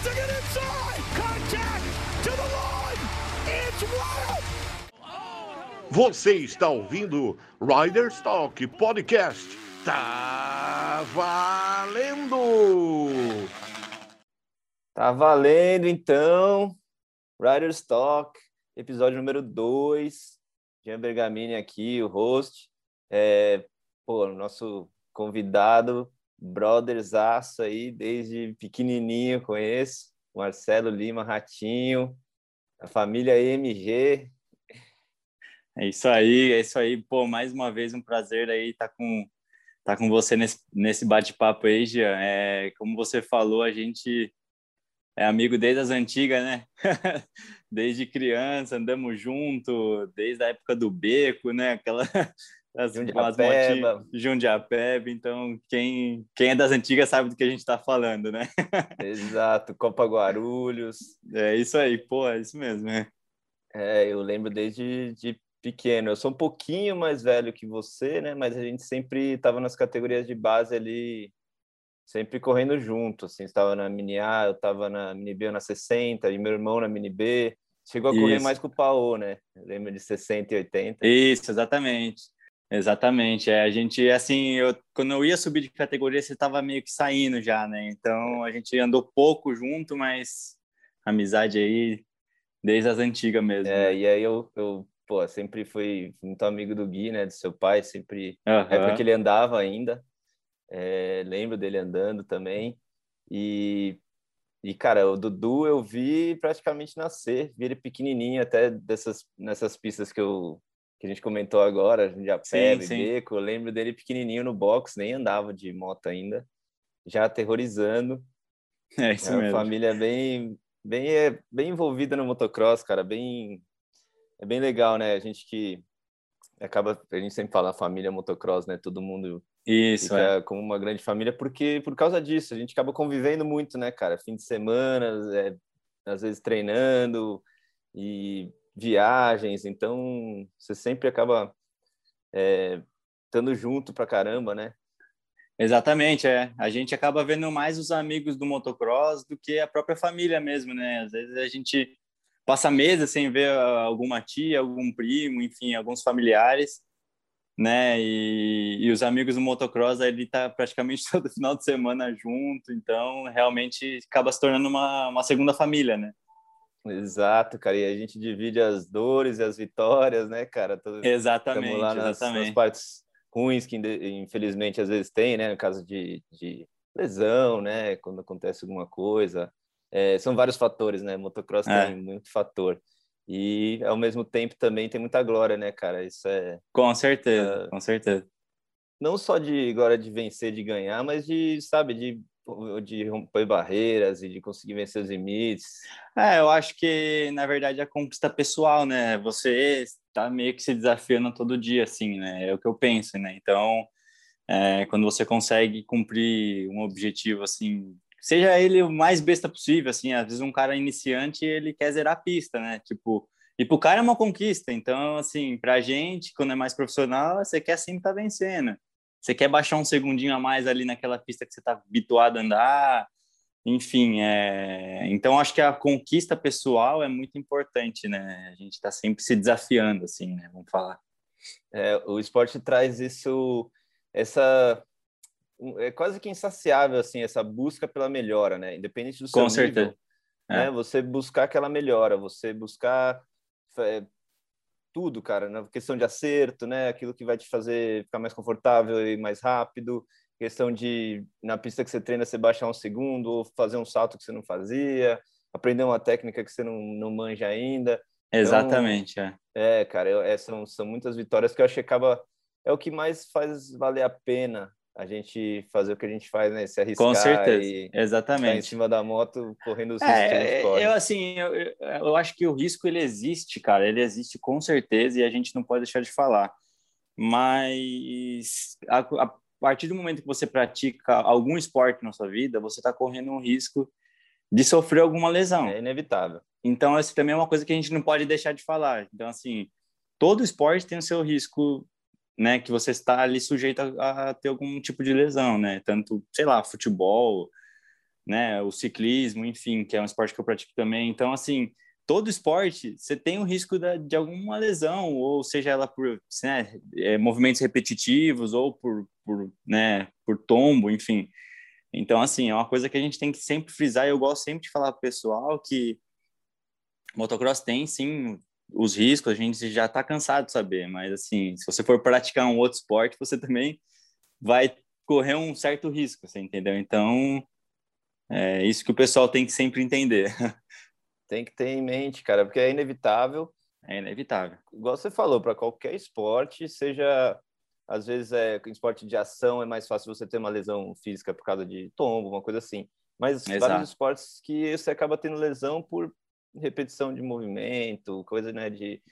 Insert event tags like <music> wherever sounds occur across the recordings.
to get inside. Contact to the line. It's wild. Você está ouvindo Riders Talk Podcast. Tá valendo! Tá valendo então. Riders Talk, episódio número 2. Jean Bergamini aqui, o host. É, pô, nosso convidado, brotherzaço aí, desde pequenininho conheço. Marcelo Lima Ratinho, a família MG, é isso aí, é isso aí. Pô, mais uma vez um prazer aí tá com, tá com você nesse, nesse bate-papo aí, Jean. É, como você falou, a gente é amigo desde as antigas, né? <laughs> desde criança, andamos junto, desde a época do beco, né? Aquela as, Jundiapeba. Jundiapeba. Então, quem, quem é das antigas sabe do que a gente está falando, né? <laughs> Exato, Copa Guarulhos. É isso aí, pô, é isso mesmo, né? É, eu lembro desde de pequeno. Eu sou um pouquinho mais velho que você, né? Mas a gente sempre estava nas categorias de base ali, sempre correndo junto. Assim, estava na mini A, eu estava na mini B na 60, e meu irmão na mini B. Chegou a correr Isso. mais com o Paô, né? Eu lembro de 60 e 80. Isso, exatamente. Exatamente. É, a gente, assim, eu, quando eu ia subir de categoria, você estava meio que saindo já, né? Então a gente andou pouco junto, mas amizade aí desde as antigas mesmo. É, e aí eu, eu pô, sempre fui muito amigo do Gui, né, do seu pai, sempre, uhum. é porque ele andava ainda, é, lembro dele andando também, e, e, cara, o Dudu eu vi praticamente nascer, vi ele pequenininho, até dessas, nessas pistas que eu que a gente comentou agora, Jundiapé, Beco, eu lembro dele pequenininho no box, nem andava de moto ainda, já aterrorizando. <laughs> É isso é uma mesmo. família bem, bem, é, bem envolvida no motocross, cara, bem é bem legal, né? A gente que acaba, a gente sempre fala família motocross, né? Todo mundo isso é como uma grande família, porque por causa disso a gente acaba convivendo muito, né, cara? Fim de semana, é, às vezes treinando e viagens, então você sempre acaba é, estando junto pra caramba, né? Exatamente, é. A gente acaba vendo mais os amigos do motocross do que a própria família mesmo, né? Às vezes a gente passa meses sem ver alguma tia, algum primo, enfim, alguns familiares, né? E, e os amigos do motocross ele tá praticamente <laughs> todo final de semana junto, então realmente acaba se tornando uma, uma segunda família, né? Exato, cara, e a gente divide as dores e as vitórias, né, cara? Todo, exatamente, lá nas, exatamente. nas partes ruins que infelizmente às vezes tem, né, no caso de, de lesão, né, quando acontece alguma coisa, é, são vários fatores, né? Motocross é. tem muito fator. E ao mesmo tempo também tem muita glória, né, cara? Isso é. Com certeza, uh, com certeza. Não só de agora de vencer, de ganhar, mas de, sabe, de, de romper barreiras e de conseguir vencer os limites. É, eu acho que, na verdade, a conquista pessoal, né? Você está meio que se desafiando todo dia, assim, né? É o que eu penso, né? Então, é, quando você consegue cumprir um objetivo, assim, seja ele o mais besta possível, assim, às vezes um cara iniciante, ele quer zerar a pista, né? Tipo, e pro cara é uma conquista, então, assim, pra gente, quando é mais profissional, você quer sempre estar tá vencendo. Você quer baixar um segundinho a mais ali naquela pista que você tá habituado a andar, enfim, é... então acho que a conquista pessoal é muito importante, né? A gente está sempre se desafiando, assim, né? Vamos falar. É, o esporte traz isso, essa é quase que insaciável assim essa busca pela melhora, né? Independente do seu Com certeza. Nível, né? É. Você buscar aquela melhora, você buscar é, tudo, cara, na questão de acerto, né? Aquilo que vai te fazer ficar mais confortável e mais rápido, questão de na pista que você treina você baixar um segundo ou fazer um salto que você não fazia, aprender uma técnica que você não, não manja ainda. Então, Exatamente, então, é. É, cara, é, são, são muitas vitórias que eu acho que acaba é o que mais faz valer a pena a gente fazer o que a gente faz, né? Se arriscar Com certeza, e exatamente. em cima da moto correndo os é, Eu, assim, eu, eu acho que o risco, ele existe, cara. Ele existe com certeza e a gente não pode deixar de falar. Mas a, a partir do momento que você pratica algum esporte na sua vida, você está correndo um risco de sofrer alguma lesão. É inevitável. Então, essa também é uma coisa que a gente não pode deixar de falar. Então, assim, todo esporte tem o seu risco né, que você está ali sujeito a, a, ter algum tipo de lesão, né? Tanto, sei lá, futebol, né, o ciclismo, enfim, que é um esporte que eu pratico também. Então, assim, todo esporte você tem o risco de, de alguma lesão, ou seja ela por né, é, movimentos repetitivos ou por, por, né, por tombo, enfim. Então, assim, é uma coisa que a gente tem que sempre frisar, eu gosto sempre de falar pessoal que motocross tem, sim, os riscos, a gente já está cansado de saber, mas, assim, se você for praticar um outro esporte, você também vai correr um certo risco, você entendeu? Então, é isso que o pessoal tem que sempre entender. <laughs> Tem que ter em mente, cara, porque é inevitável. É inevitável. Igual você falou, para qualquer esporte, seja às vezes é em esporte de ação é mais fácil você ter uma lesão física por causa de tombo, uma coisa assim. Mas Exato. vários esportes que você acaba tendo lesão por repetição de movimento, coisa né, de,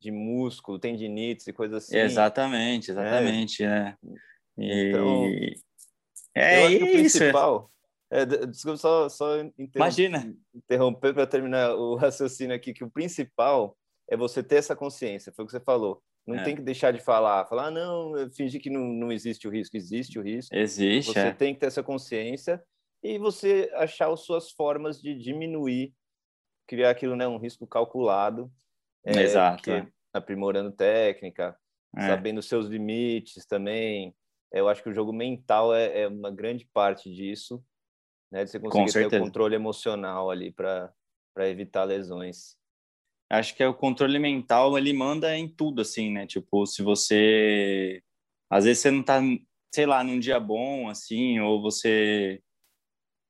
de músculo, tendinites e coisas assim. Exatamente, exatamente, é. né? E... Então, é isso. o principal é, desculpa só, só interromper, Imagina. interromper para terminar o <laughs> raciocínio aqui, que o principal é você ter essa consciência, foi o que você falou. Não é. tem que deixar de falar, falar, ah, não, fingir que não, não existe o risco, existe o risco. Existe. Você é. tem que ter essa consciência e você achar as suas formas de diminuir, criar aquilo, né, um risco calculado. É, Exato. É. Aprimorando técnica, é. sabendo seus limites também. Eu acho que o jogo mental é, é uma grande parte disso né? De você conseguir ter o controle emocional ali para evitar lesões. Acho que é o controle mental, ele manda em tudo, assim, né? Tipo, se você... Às vezes você não tá, sei lá, num dia bom, assim, ou você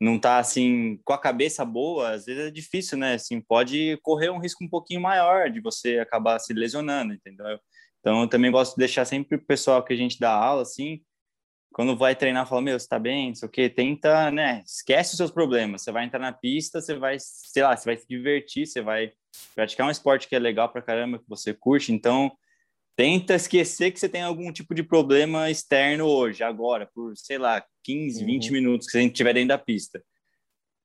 não tá, assim, com a cabeça boa, às vezes é difícil, né? Assim, pode correr um risco um pouquinho maior de você acabar se lesionando, entendeu? Então, eu também gosto de deixar sempre o pessoal que a gente dá aula, assim, quando vai treinar, fala, meu, você tá bem, não sei o tenta, né, esquece os seus problemas, você vai entrar na pista, você vai, sei lá, você vai se divertir, você vai praticar um esporte que é legal pra caramba, que você curte, então tenta esquecer que você tem algum tipo de problema externo hoje, agora, por, sei lá, 15, uhum. 20 minutos que você estiver dentro da pista.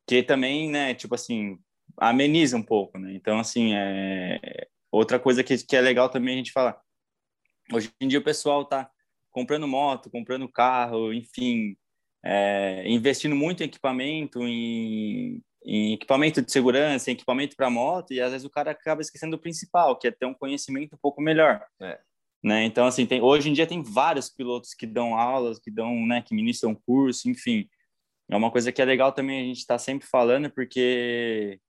Que também, né, tipo assim, ameniza um pouco, né, então, assim, é... outra coisa que, que é legal também a gente falar, hoje em dia o pessoal tá comprando moto, comprando carro, enfim, é, investindo muito em equipamento, em, em equipamento de segurança, em equipamento para moto, e às vezes o cara acaba esquecendo o principal, que é ter um conhecimento um pouco melhor. É. Né? Então, assim, tem, hoje em dia tem vários pilotos que dão aulas, que dão, né, que ministram curso, enfim. É uma coisa que é legal também a gente estar tá sempre falando, porque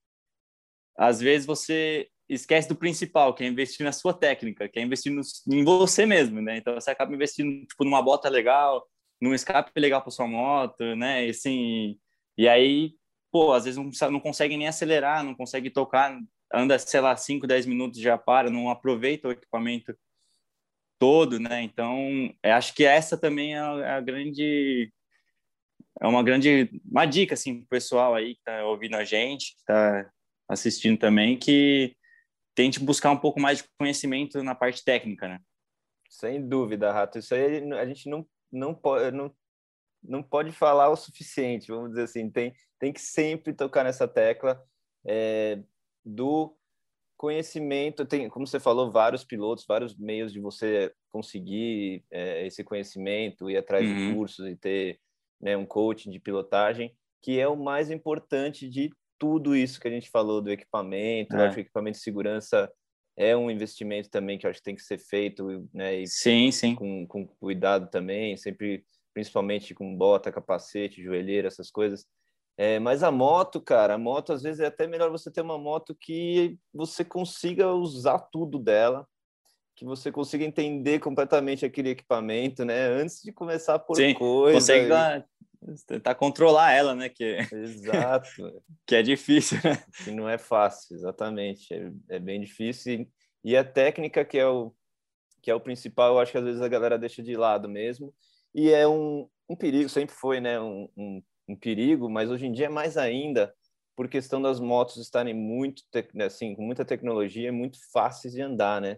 às vezes você esquece do principal, que é investir na sua técnica, que é investir no, em você mesmo, né? Então você acaba investindo tipo numa bota legal, num escape legal para sua moto, né? E assim, e aí, pô, às vezes não, não consegue nem acelerar, não consegue tocar, anda, sei lá, 5, 10 minutos já para, não aproveita o equipamento todo, né? Então, acho que essa também é a, é a grande é uma grande uma dica assim pro pessoal aí que tá ouvindo a gente, que tá assistindo também que tente buscar um pouco mais de conhecimento na parte técnica, né? Sem dúvida, Rato. Isso aí a gente não, não, pode, não, não pode falar o suficiente, vamos dizer assim. Tem, tem que sempre tocar nessa tecla é, do conhecimento. Tem, como você falou, vários pilotos, vários meios de você conseguir é, esse conhecimento, ir atrás uhum. de cursos e ter né, um coaching de pilotagem, que é o mais importante de tudo isso que a gente falou do equipamento, é. acho que o equipamento de segurança é um investimento também que eu acho que tem que ser feito, né? sim, sim. Com, com cuidado também, sempre, principalmente com bota, capacete, joelheira, essas coisas. É, mas a moto, cara, a moto às vezes é até melhor você ter uma moto que você consiga usar tudo dela, que você consiga entender completamente aquele equipamento, né? Antes de começar por Sim, coisa. Consegue dar, tentar controlar ela, né? Que, Exato. <laughs> que é difícil, né? Que não é fácil, exatamente. É, é bem difícil. E, e a técnica, que é, o, que é o principal, eu acho que às vezes a galera deixa de lado mesmo. E é um, um perigo, sempre foi, né? Um, um, um perigo, mas hoje em dia é mais ainda por questão das motos estarem muito, assim, com muita tecnologia, muito fáceis de andar, né?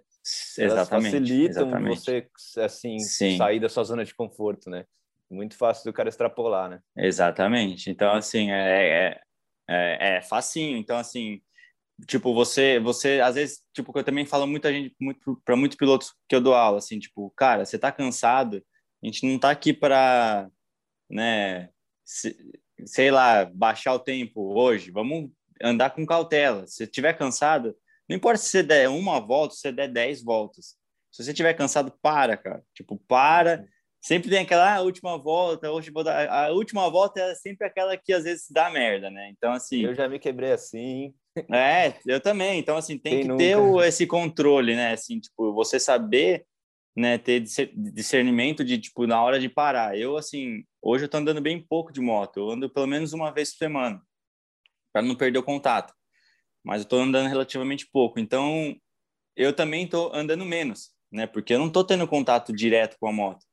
Elas exatamente, facilitam exatamente. você, assim, Sim. sair da sua zona de conforto, né? muito fácil do cara extrapolar, né? Exatamente. Então, assim, é, é, é, é facinho. Então, assim, tipo, você, você, às vezes, tipo, eu também falo muita gente, muito, para muitos pilotos que eu dou aula, assim, tipo, cara, você tá cansado, a gente não tá aqui para, né, sei lá, baixar o tempo hoje, vamos andar com cautela. Se tiver cansado, não importa se você der uma volta, se você der dez voltas. Se você tiver cansado, para, cara. Tipo, para. Sempre tem aquela ah, última volta, a última, a última volta é sempre aquela que às vezes dá merda, né? Então, assim. Eu já me quebrei assim. É, eu também. Então, assim, tem Quem que nunca? ter o, esse controle, né? Assim, tipo, você saber, né, ter discernimento de, tipo, na hora de parar. Eu, assim, hoje eu tô andando bem pouco de moto. Eu ando pelo menos uma vez por semana, para não perder o contato. Mas eu tô andando relativamente pouco. Então, eu também tô andando menos, né? Porque eu não tô tendo contato direto com a moto.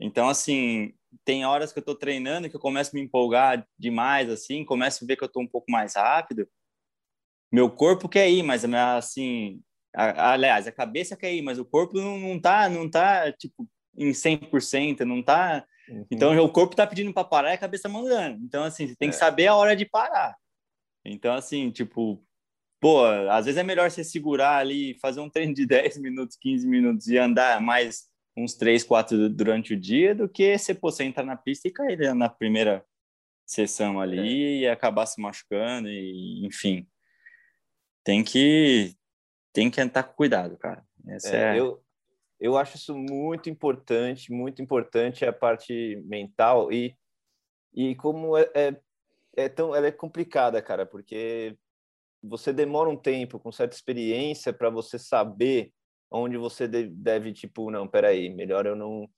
Então, assim, tem horas que eu tô treinando que eu começo a me empolgar demais, assim, começo a ver que eu tô um pouco mais rápido meu corpo quer ir, mas assim, aliás, a cabeça quer ir, mas o corpo não, não tá, não tá, tipo, em 100%, não tá... Uhum. Então, o corpo tá pedindo para parar e a cabeça mandando. Então, assim, você tem que é. saber a hora de parar. Então, assim, tipo, pô, às vezes é melhor você segurar ali, fazer um treino de <laughs> 10 minutos, 15 minutos e andar mais uns 3, 4 durante o dia do que você, pô, você entrar na pista e cair na primeira sessão ali é. e acabar se machucando e, enfim tem que tem que entrar com cuidado, cara. É, é... Eu, eu acho isso muito importante, muito importante a parte mental e e como é, é, é tão ela é complicada, cara, porque você demora um tempo com certa experiência para você saber onde você deve, tipo, não, peraí, melhor eu não,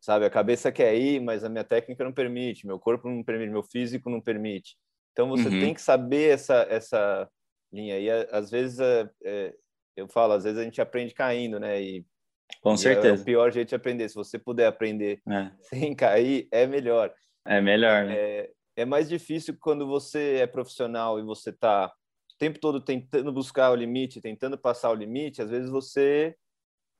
sabe, a cabeça quer ir, mas a minha técnica não permite, meu corpo não permite, meu físico não permite. Então você uhum. tem que saber essa, essa, linha. E às vezes é, é, eu falo, às vezes a gente aprende caindo, né? E, Com e certeza. É o pior jeito de aprender. Se você puder aprender é. sem cair, é melhor. É melhor, né? É, é mais difícil quando você é profissional e você está o tempo todo tentando buscar o limite, tentando passar o limite. Às vezes você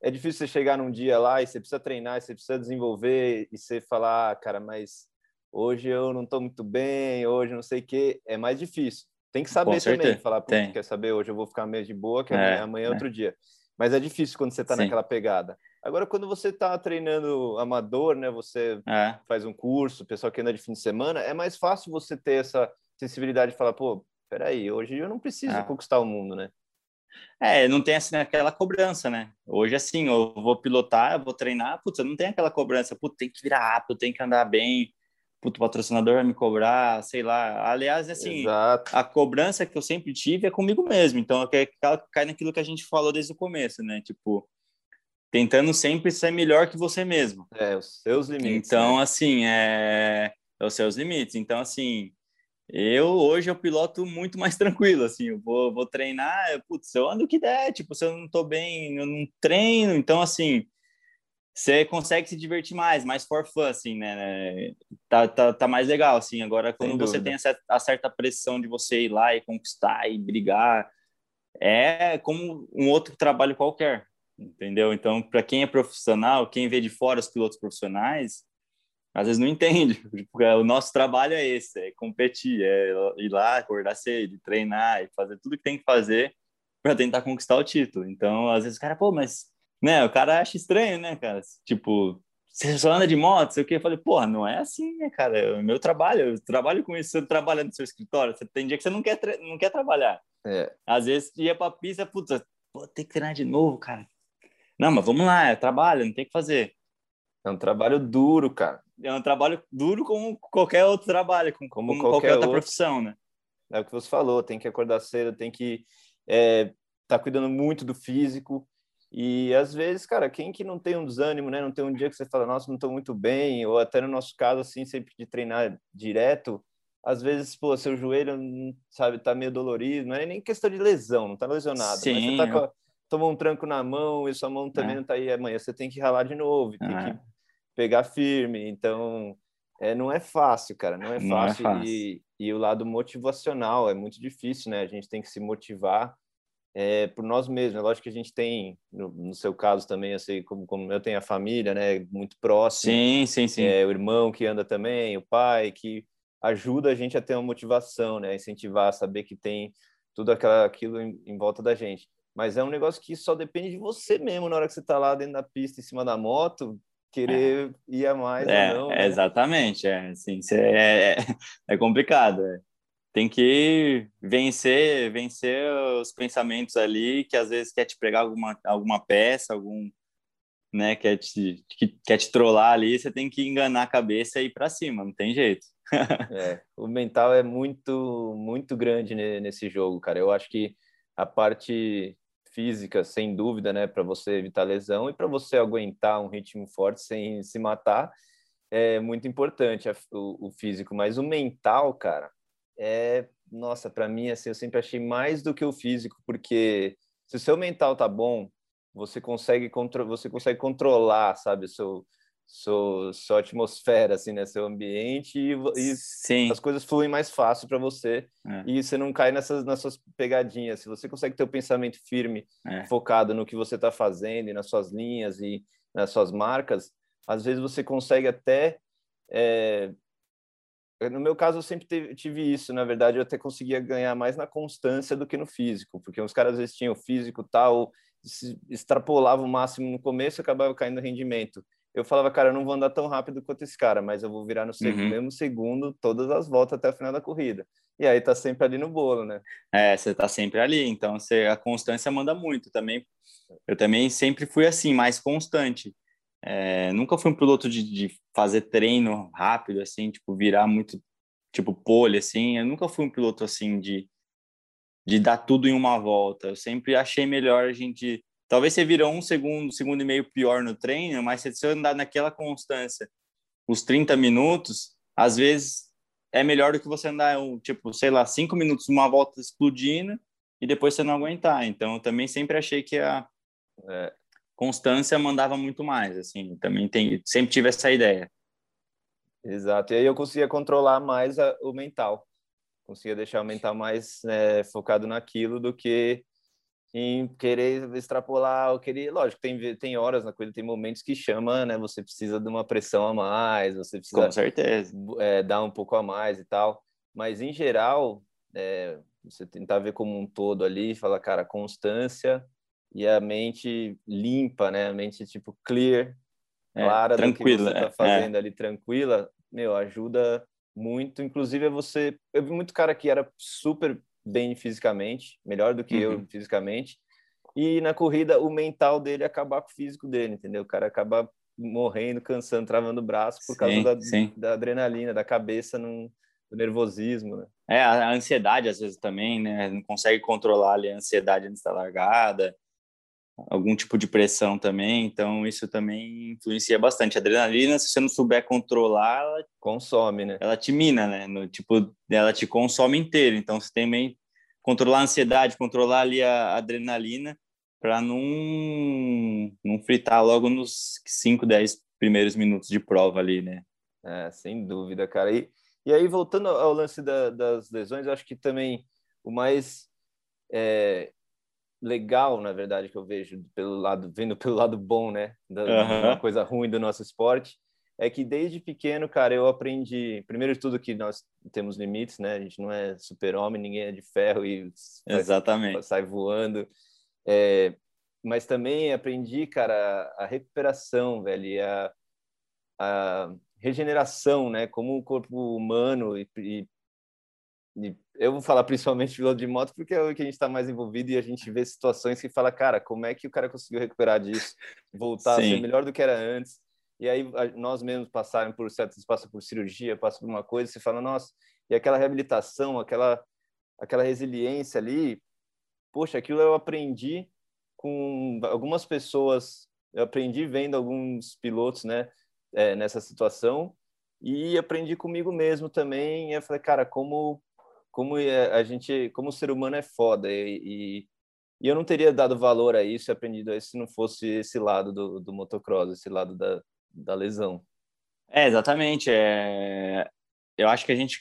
é difícil você chegar num dia lá e você precisa treinar, você precisa desenvolver e você falar, ah, cara, mas hoje eu não estou muito bem, hoje não sei o quê. É mais difícil. Tem que saber também, falar, Pô, quer saber, hoje eu vou ficar meio de boa, que é, amanhã é outro dia. Mas é difícil quando você está naquela pegada. Agora, quando você está treinando amador, né? Você é. faz um curso, pessoal que anda de fim de semana, é mais fácil você ter essa sensibilidade de falar, pô, peraí, hoje eu não preciso é. conquistar o mundo, né? É, não tem assim aquela cobrança, né? Hoje, assim, eu vou pilotar, eu vou treinar, putz, não tem aquela cobrança, putz, tem que virar rápido, tem que andar bem, puto, patrocinador vai me cobrar, sei lá. Aliás, assim, Exato. a cobrança que eu sempre tive é comigo mesmo. Então, é cai naquilo que a gente falou desde o começo, né? Tipo, tentando sempre ser melhor que você mesmo. É, os seus limites. Então, né? assim, é... é os seus limites. Então, assim, eu hoje eu piloto muito mais <laughs> tranquilo, assim, eu vou, vou treinar, eu, putz, eu ando o que der, tipo, se eu não tô bem, eu não treino, então, assim, você consegue se divertir mais, mais for fun, assim, né? Tá, tá, tá mais legal, assim. Agora, quando você tem a certa pressão de você ir lá e conquistar e brigar, é como um outro trabalho qualquer, entendeu? Então, para quem é profissional, quem vê de fora os pilotos profissionais, às vezes não entende. <laughs> Porque o nosso trabalho é esse, é competir, é ir lá, acordar cedo, treinar e fazer tudo que tem que fazer para tentar conquistar o título. Então, às vezes o cara, pô, mas né? O cara acha estranho, né, cara? Tipo, você só anda de moto, sei o quê. Eu falei, porra, não é assim, né, cara? É o meu trabalho, eu trabalho com isso, você trabalha no seu escritório, você tem dia que você não quer, não quer trabalhar. É. Às vezes ia pra pista, puta, pô, tem que treinar de novo, cara. Não, mas vamos lá, é trabalho, não tem que fazer. É um trabalho duro, cara. É um trabalho duro como qualquer outro trabalho, como, como qualquer, qualquer, outra outro. profissão, né? É o que você falou, tem que acordar cedo, tem que é, tá cuidando muito do físico, e às vezes, cara, quem que não tem um desânimo, né? Não tem um dia que você fala, nossa, não estou muito bem, ou até no nosso caso, assim, sempre de treinar direto, às vezes, pô, seu joelho, sabe, tá meio dolorido, não é nem questão de lesão, não tá lesionado, Sim, mas você tá eu... tomou um tranco na mão e sua mão também é. não tá aí amanhã, você tem que ralar de novo, tem é. que pegar firme, então, é, não é fácil, cara, não é fácil, não é fácil. E, e o lado motivacional é muito difícil, né? A gente tem que se motivar é, por nós mesmos. É lógico que a gente tem, no, no, seu caso também, assim, como, como eu tenho a família, né, muito próximo. Sim, sim, sim. É, o irmão que anda também, o pai que ajuda a gente a ter uma motivação, né, a incentivar, saber que tem tudo aquela, aquilo em, em, volta da gente. Mas é um negócio que só depende de você mesmo na hora que você está lá dentro da pista, em cima da moto. querer é. ir a mais é, ou não. Né? Exatamente, é, assim, é, é, <laughs> é complicado. É. Tem que vencer, vencer os pensamentos ali, que às vezes quer te pregar alguma, alguma peça, algum, né, quer te, que, quer te trollar ali, você tem que enganar a cabeça e ir para cima, não tem jeito. <laughs> é, o mental é muito, muito grande nesse jogo, cara. Eu acho que a parte física, sem dúvida, né, para você evitar lesão e para você aguentar um ritmo forte sem se matar, é muito importante o, o físico, mas o mental, cara, é, nossa, para mim assim, eu sempre achei mais do que o físico, porque se o seu mental tá bom, você consegue você consegue controlar, sabe, o seu sua, atmosfera, assim, né? Seu ambiente e, e as coisas fluem mais fácil para você é. e você não cai nessas, nessas pegadinhas. Se você consegue ter o pensamento firme, é. focado no que você está fazendo e nas suas linhas e nas suas marcas, às vezes você consegue até... É... No meu caso, eu sempre teve, tive isso. Na verdade, eu até conseguia ganhar mais na constância do que no físico, porque os caras às vezes tinham o físico tal, extrapolava o máximo no começo e acabava caindo rendimento eu falava, cara, eu não vou andar tão rápido quanto esse cara, mas eu vou virar no uhum. mesmo segundo todas as voltas até o final da corrida. E aí tá sempre ali no bolo, né? É, você tá sempre ali, então você, a constância manda muito também. Eu também sempre fui assim, mais constante. É, nunca fui um piloto de, de, fazer treino rápido, assim, tipo, virar muito, tipo, pole, assim. Eu nunca fui um piloto, assim, de, de dar tudo em uma volta. Eu sempre achei melhor a gente Talvez você virou um segundo, segundo e meio pior no treino, mas se você andar naquela constância os 30 minutos, às vezes é melhor do que você andar, tipo, sei lá, cinco minutos numa volta explodindo e depois você não aguentar. Então, eu também sempre achei que a é, constância mandava muito mais, assim, também tem, sempre tive essa ideia. Exato, e aí eu conseguia controlar mais a, o mental, conseguia deixar o mental mais é, focado naquilo do que em querer extrapolar, ou querer, lógico, tem tem horas na coisa, tem momentos que chama, né? Você precisa de uma pressão a mais, você precisa com certeza é, dar um pouco a mais e tal. Mas em geral, é, você tentar ver como um todo ali, falar, cara, constância e a mente limpa, né? A mente tipo clear, é, clara tranquila, do que você tá é, fazendo ali, tranquila, meu, ajuda muito. Inclusive, você, eu vi muito cara que era super bem fisicamente, melhor do que uhum. eu fisicamente. E na corrida, o mental dele acabar com o físico dele, entendeu? O cara acaba morrendo, cansando, travando o braço por causa da, da, adrenalina, da cabeça, num, do nervosismo, né? É, a ansiedade às vezes também, né? Não consegue controlar ali, a ansiedade antes da largada, algum tipo de pressão também, então isso também influencia bastante. A adrenalina, se você não souber controlar, ela consome, né? Ela te mina, né? No tipo, ela te consome inteiro. Então você tem também controlar a ansiedade, controlar ali a adrenalina para não não fritar logo nos 5, 10 primeiros minutos de prova ali, né? É, sem dúvida, cara. E, e aí, voltando ao lance da, das lesões, eu acho que também o mais é, legal, na verdade, que eu vejo pelo lado, vendo pelo lado bom, né, da, uhum. uma coisa ruim do nosso esporte, é que desde pequeno, cara, eu aprendi, primeiro de tudo que nós temos limites, né, a gente não é super-homem, ninguém é de ferro e Exatamente. sai voando, é, mas também aprendi, cara, a recuperação, velho, a, a regeneração, né, como o corpo humano e, e eu vou falar principalmente piloto de moto porque é o que a gente está mais envolvido e a gente vê situações que fala, cara, como é que o cara conseguiu recuperar disso, voltar Sim. a ser melhor do que era antes. E aí nós mesmos passarem por certos passa por cirurgia, passa por uma coisa, você fala, nossa, e aquela reabilitação, aquela aquela resiliência ali, poxa, aquilo eu aprendi com algumas pessoas, eu aprendi vendo alguns pilotos, né, é, nessa situação e aprendi comigo mesmo também. E eu falei, cara, como como é, a gente, como o ser humano é foda e, e eu não teria dado valor a isso e aprendido a isso se não fosse esse lado do, do motocross, esse lado da, da lesão. É, exatamente. É... Eu acho que a gente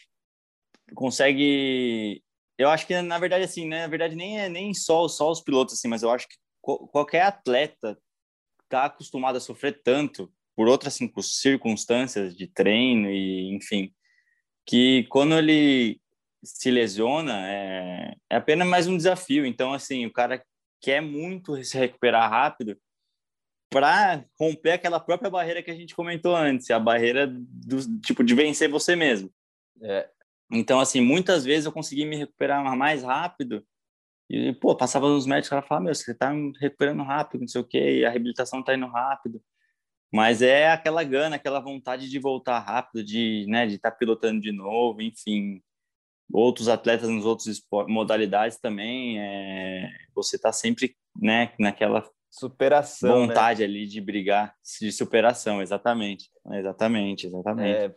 consegue. Eu acho que, na verdade, assim, né? Na verdade, nem é nem só, só os pilotos, assim, mas eu acho que qualquer atleta está acostumado a sofrer tanto por outras circunstâncias de treino e, enfim, que quando ele se lesiona, é, é apenas mais um desafio. Então, assim, o cara quer muito se recuperar rápido para romper aquela própria barreira que a gente comentou antes, a barreira do tipo de vencer você mesmo. É. Então, assim, muitas vezes eu consegui me recuperar mais rápido e, pô, passava nos médicos, ela falava, meu, você tá recuperando rápido, não sei o quê, a reabilitação tá indo rápido. Mas é aquela gana, aquela vontade de voltar rápido, de né, de estar tá pilotando de novo, enfim. Outros atletas nos outros modalidades também, é, você tá sempre né, naquela superação, né? vontade né? ali de brigar, de superação, exatamente, exatamente, exatamente. É,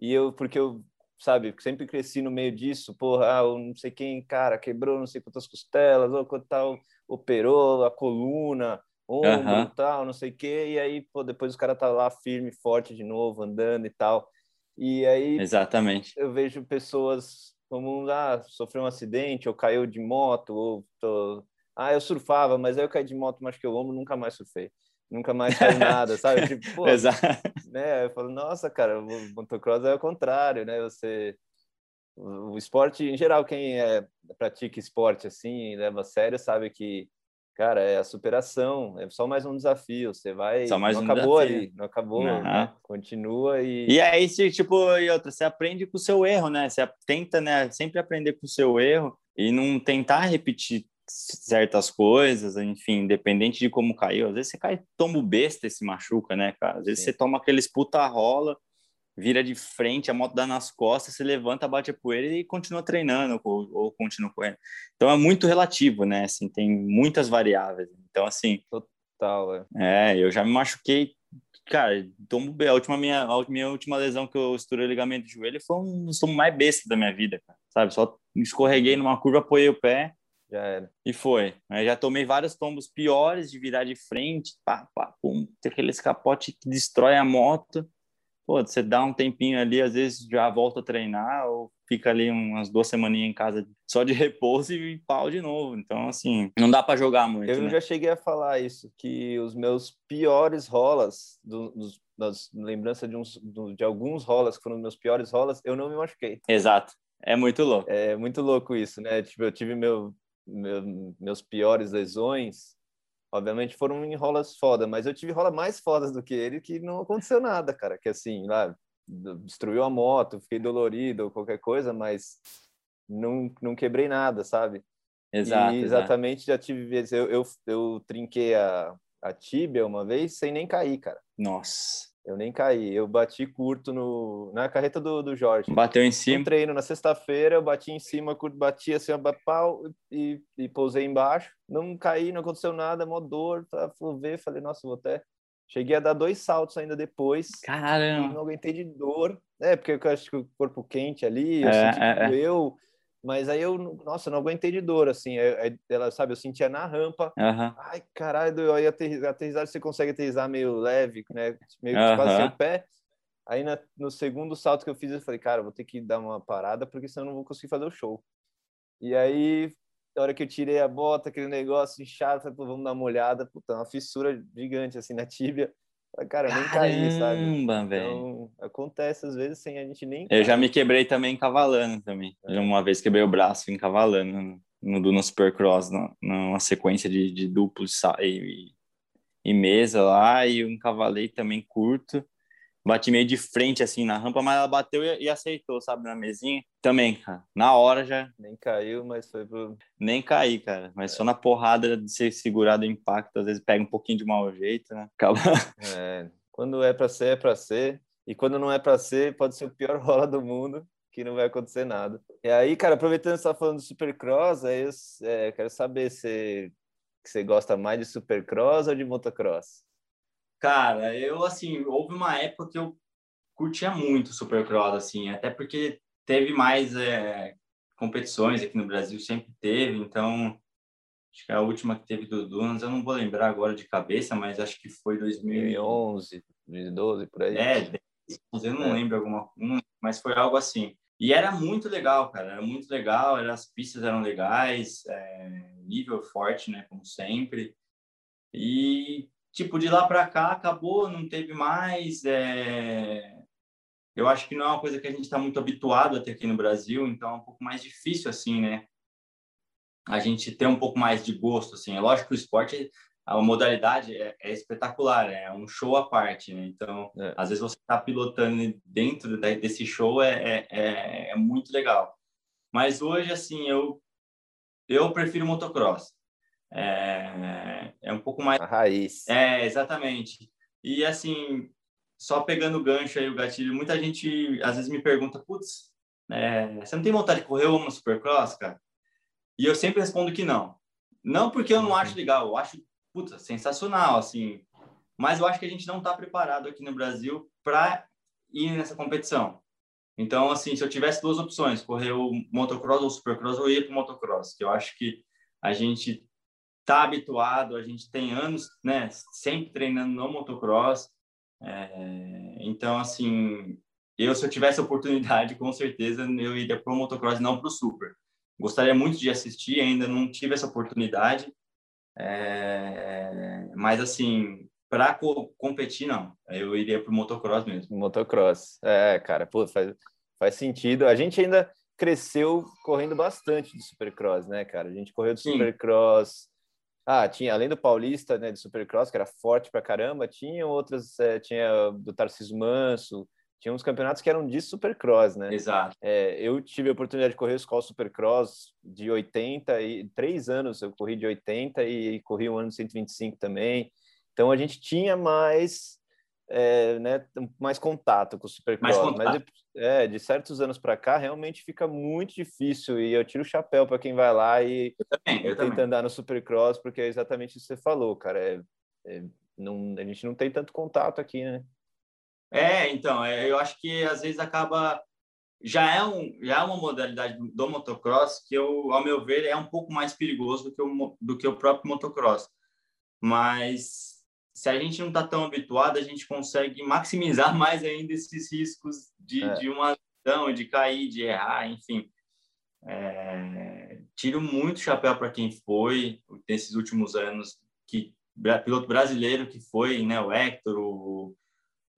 e eu, porque eu, sabe, sempre cresci no meio disso, porra, ah, não sei quem, cara, quebrou não sei quantas costelas, ou quanto tal, operou a coluna, ombro, uhum. tal, não sei o quê, e aí, pô, depois o cara tá lá firme, forte de novo, andando e tal. E aí, exatamente. Eu vejo pessoas como ah, sofreu um acidente, ou caiu de moto, ou tô... ah, eu surfava, mas aí eu caí de moto, machuquei o ombro, nunca mais surfei. Nunca mais faz nada, <laughs> sabe? Tipo, pô, Exato. Né? Eu falo, nossa, cara, o motocross é o contrário, né? Você o esporte em geral, quem é, pratica esporte assim, leva a sério, sabe que cara, é a superação, é só mais um desafio. Você vai. Só mais não um acabou desafio. ali, não acabou, uhum. né? Continua e. E aí, tipo, e outra, você aprende com o seu erro, né? Você tenta, né, sempre aprender com o seu erro e não tentar repetir certas coisas, enfim, independente de como caiu. Às vezes você cai tombo besta e se machuca, né, cara? Às vezes Sim. você toma aqueles puta rola vira de frente, a moto dá nas costas, se levanta, bate a poeira e continua treinando ou, ou continua correndo. Então é muito relativo, né? Assim, tem muitas variáveis. Então, assim. Total, é. É, eu já me machuquei. Cara, tombo, a última minha, a minha última lesão que eu estourei o ligamento de joelho foi um dos tombos mais besta da minha vida, cara, sabe? Só escorreguei numa curva, apoiei o pé, já era. E foi. Eu já tomei vários tombos piores de virar de frente, pá, pá, pum, tem aquele escapote que destrói a moto pô, você dá um tempinho ali, às vezes já volta a treinar ou fica ali umas duas semaninhas em casa só de <laughs> repouso e pau de novo. Então, assim, não dá para jogar muito. Eu né? já cheguei a falar isso, que os meus piores rolas, do, dos, das lembranças de, uns, de alguns rolas que foram meus piores rolas, eu não me machuquei. Exato. É muito louco. É muito louco isso, né? Tipo, eu tive meu, meu meus piores lesões Obviamente foram em rolas foda, mas eu tive rola mais fodas do que ele que não aconteceu nada, cara. Que assim, lá, destruiu a moto, fiquei dolorido ou qualquer coisa, mas não, não quebrei nada, sabe? Exato. E exatamente já tive vezes. Eu, eu, eu trinquei a, a tíbia uma vez sem nem cair, cara. Nossa. Eu nem caí, eu bati curto no, na carreta do, do Jorge. Bateu em cima? Um treino na sexta-feira, eu bati em cima, curto, bati assim, pau e, e pousei embaixo. Não caí, não aconteceu nada, mó dor. Tá, fui ver, falei, nossa, vou até. Cheguei a dar dois saltos ainda depois. Caramba! Não aguentei de dor. É, porque eu acho que o corpo quente ali, eu é, senti é, é. Eu mas aí eu, nossa, não aguentei de dor, assim. Ela, sabe, eu sentia na rampa. Uhum. Ai, caralho, eu ia aterrizar, você consegue aterrizar meio leve, né? Meio uhum. quase sem o pé. Aí na, no segundo salto que eu fiz, eu falei, cara, vou ter que dar uma parada, porque senão eu não vou conseguir fazer o show. E aí, na hora que eu tirei a bota, aquele negócio inchado, falei, vamos dar uma olhada. Puta, uma fissura gigante, assim, na tíbia. Cara, nem caí, sabe? Então, acontece às vezes sem a gente nem. Eu já me quebrei também encavalando também. É. Uma vez quebrei o braço encavalando no Duna Supercross, numa sequência de, de duplos e, e mesa lá, e eu encavalei também curto bati meio de frente assim na rampa, mas ela bateu e, e, aceitou, sabe, na mesinha. Também, cara. Na hora já. Nem caiu, mas foi pro. Nem caí, cara. Mas é. só na porrada de ser segurado o impacto, às vezes pega um pouquinho de mau jeito, né? Acaba. <laughs> É. Quando é para ser, é para ser. E quando não é para ser, pode ser o pior <laughs> rola do mundo, que não vai acontecer nada. E aí, cara, aproveitando que você tá falando do Supercross, aí eu é, quero saber se você gosta mais de Supercross ou de motocross? Cara, eu, assim, houve uma época que eu curtia muito Supercross, assim, até porque teve mais é, competições aqui no Brasil, sempre teve, então, acho que a última que teve do Dunas, eu não vou lembrar agora de cabeça, mas acho que foi 2011, 2012, por aí. É, eu não é. lembro alguma, mas foi algo assim. E era muito legal, cara, era muito legal, era, as pistas eram legais, é, nível forte, né, como sempre. E tipo, de lá para cá acabou, não teve mais. É... Eu acho que não é uma coisa que a gente está muito habituado a ter aqui no Brasil, então é um pouco mais difícil, assim, né? A gente ter um pouco mais de gosto, assim. É lógico que o esporte a modalidade é, é, espetacular, é um show à parte, né? Então, é. às vezes você está pilotando dentro desse show é, é, é, é, muito legal. Mas hoje, assim, eu eu prefiro motocross. É, é um pouco mais a raiz. É, exatamente. E assim, só pegando o gancho aí o gatilho, muita gente às vezes me pergunta, putz, é, você não tem vontade de correr uma Supercross, cara? E eu sempre respondo que não. Não porque eu não acho uhum. legal, eu acho puta, sensacional, assim. Mas eu acho que a gente não está preparado aqui no Brasil para ir nessa competição. Então, assim, se eu tivesse duas opções, correr o motocross ou o supercross, eu ia para o motocross, que eu acho que a gente está habituado, a gente tem anos, né, sempre treinando no motocross. É, então, assim, eu, se eu tivesse oportunidade, com certeza eu iria para o motocross, não para o super. Gostaria muito de assistir, ainda não tive essa oportunidade, é, mas assim, para co competir, não. Eu iria para o motocross mesmo. Motocross. É, cara, pô, faz, faz sentido. A gente ainda cresceu correndo bastante de supercross, né, cara? A gente correu de Sim. supercross. Ah, tinha, além do Paulista, né, de supercross, que era forte pra caramba, tinha outras, é, tinha do Tarcísio Manso, tinha uns campeonatos que eram de supercross, né? Exato. É, eu tive a oportunidade de correr o Escola Supercross de 80 e três anos eu corri de 80 e, e corri um ano de 125 também. Então a gente tinha mais é, né, mais contato com o Supercross. Mas é, de certos anos para cá, realmente fica muito difícil. E eu tiro o chapéu para quem vai lá e, eu também, eu tenta também. andar no Supercross, porque é exatamente isso que você falou, cara. É, é, não, a gente não tem tanto contato aqui, né? É, então, é, eu acho que às vezes acaba já é um já é uma modalidade do, do, motocross que eu, ao meu ver, é um pouco mais perigoso do que o, do que o próprio motocross. Mas se a gente não está tão habituado, a gente consegue maximizar <laughs> mais ainda esses riscos de, é. de uma ação, de cair, de errar, enfim. É, tiro muito chapéu para quem foi nesses últimos anos, que piloto brasileiro que foi, né, o Hector, o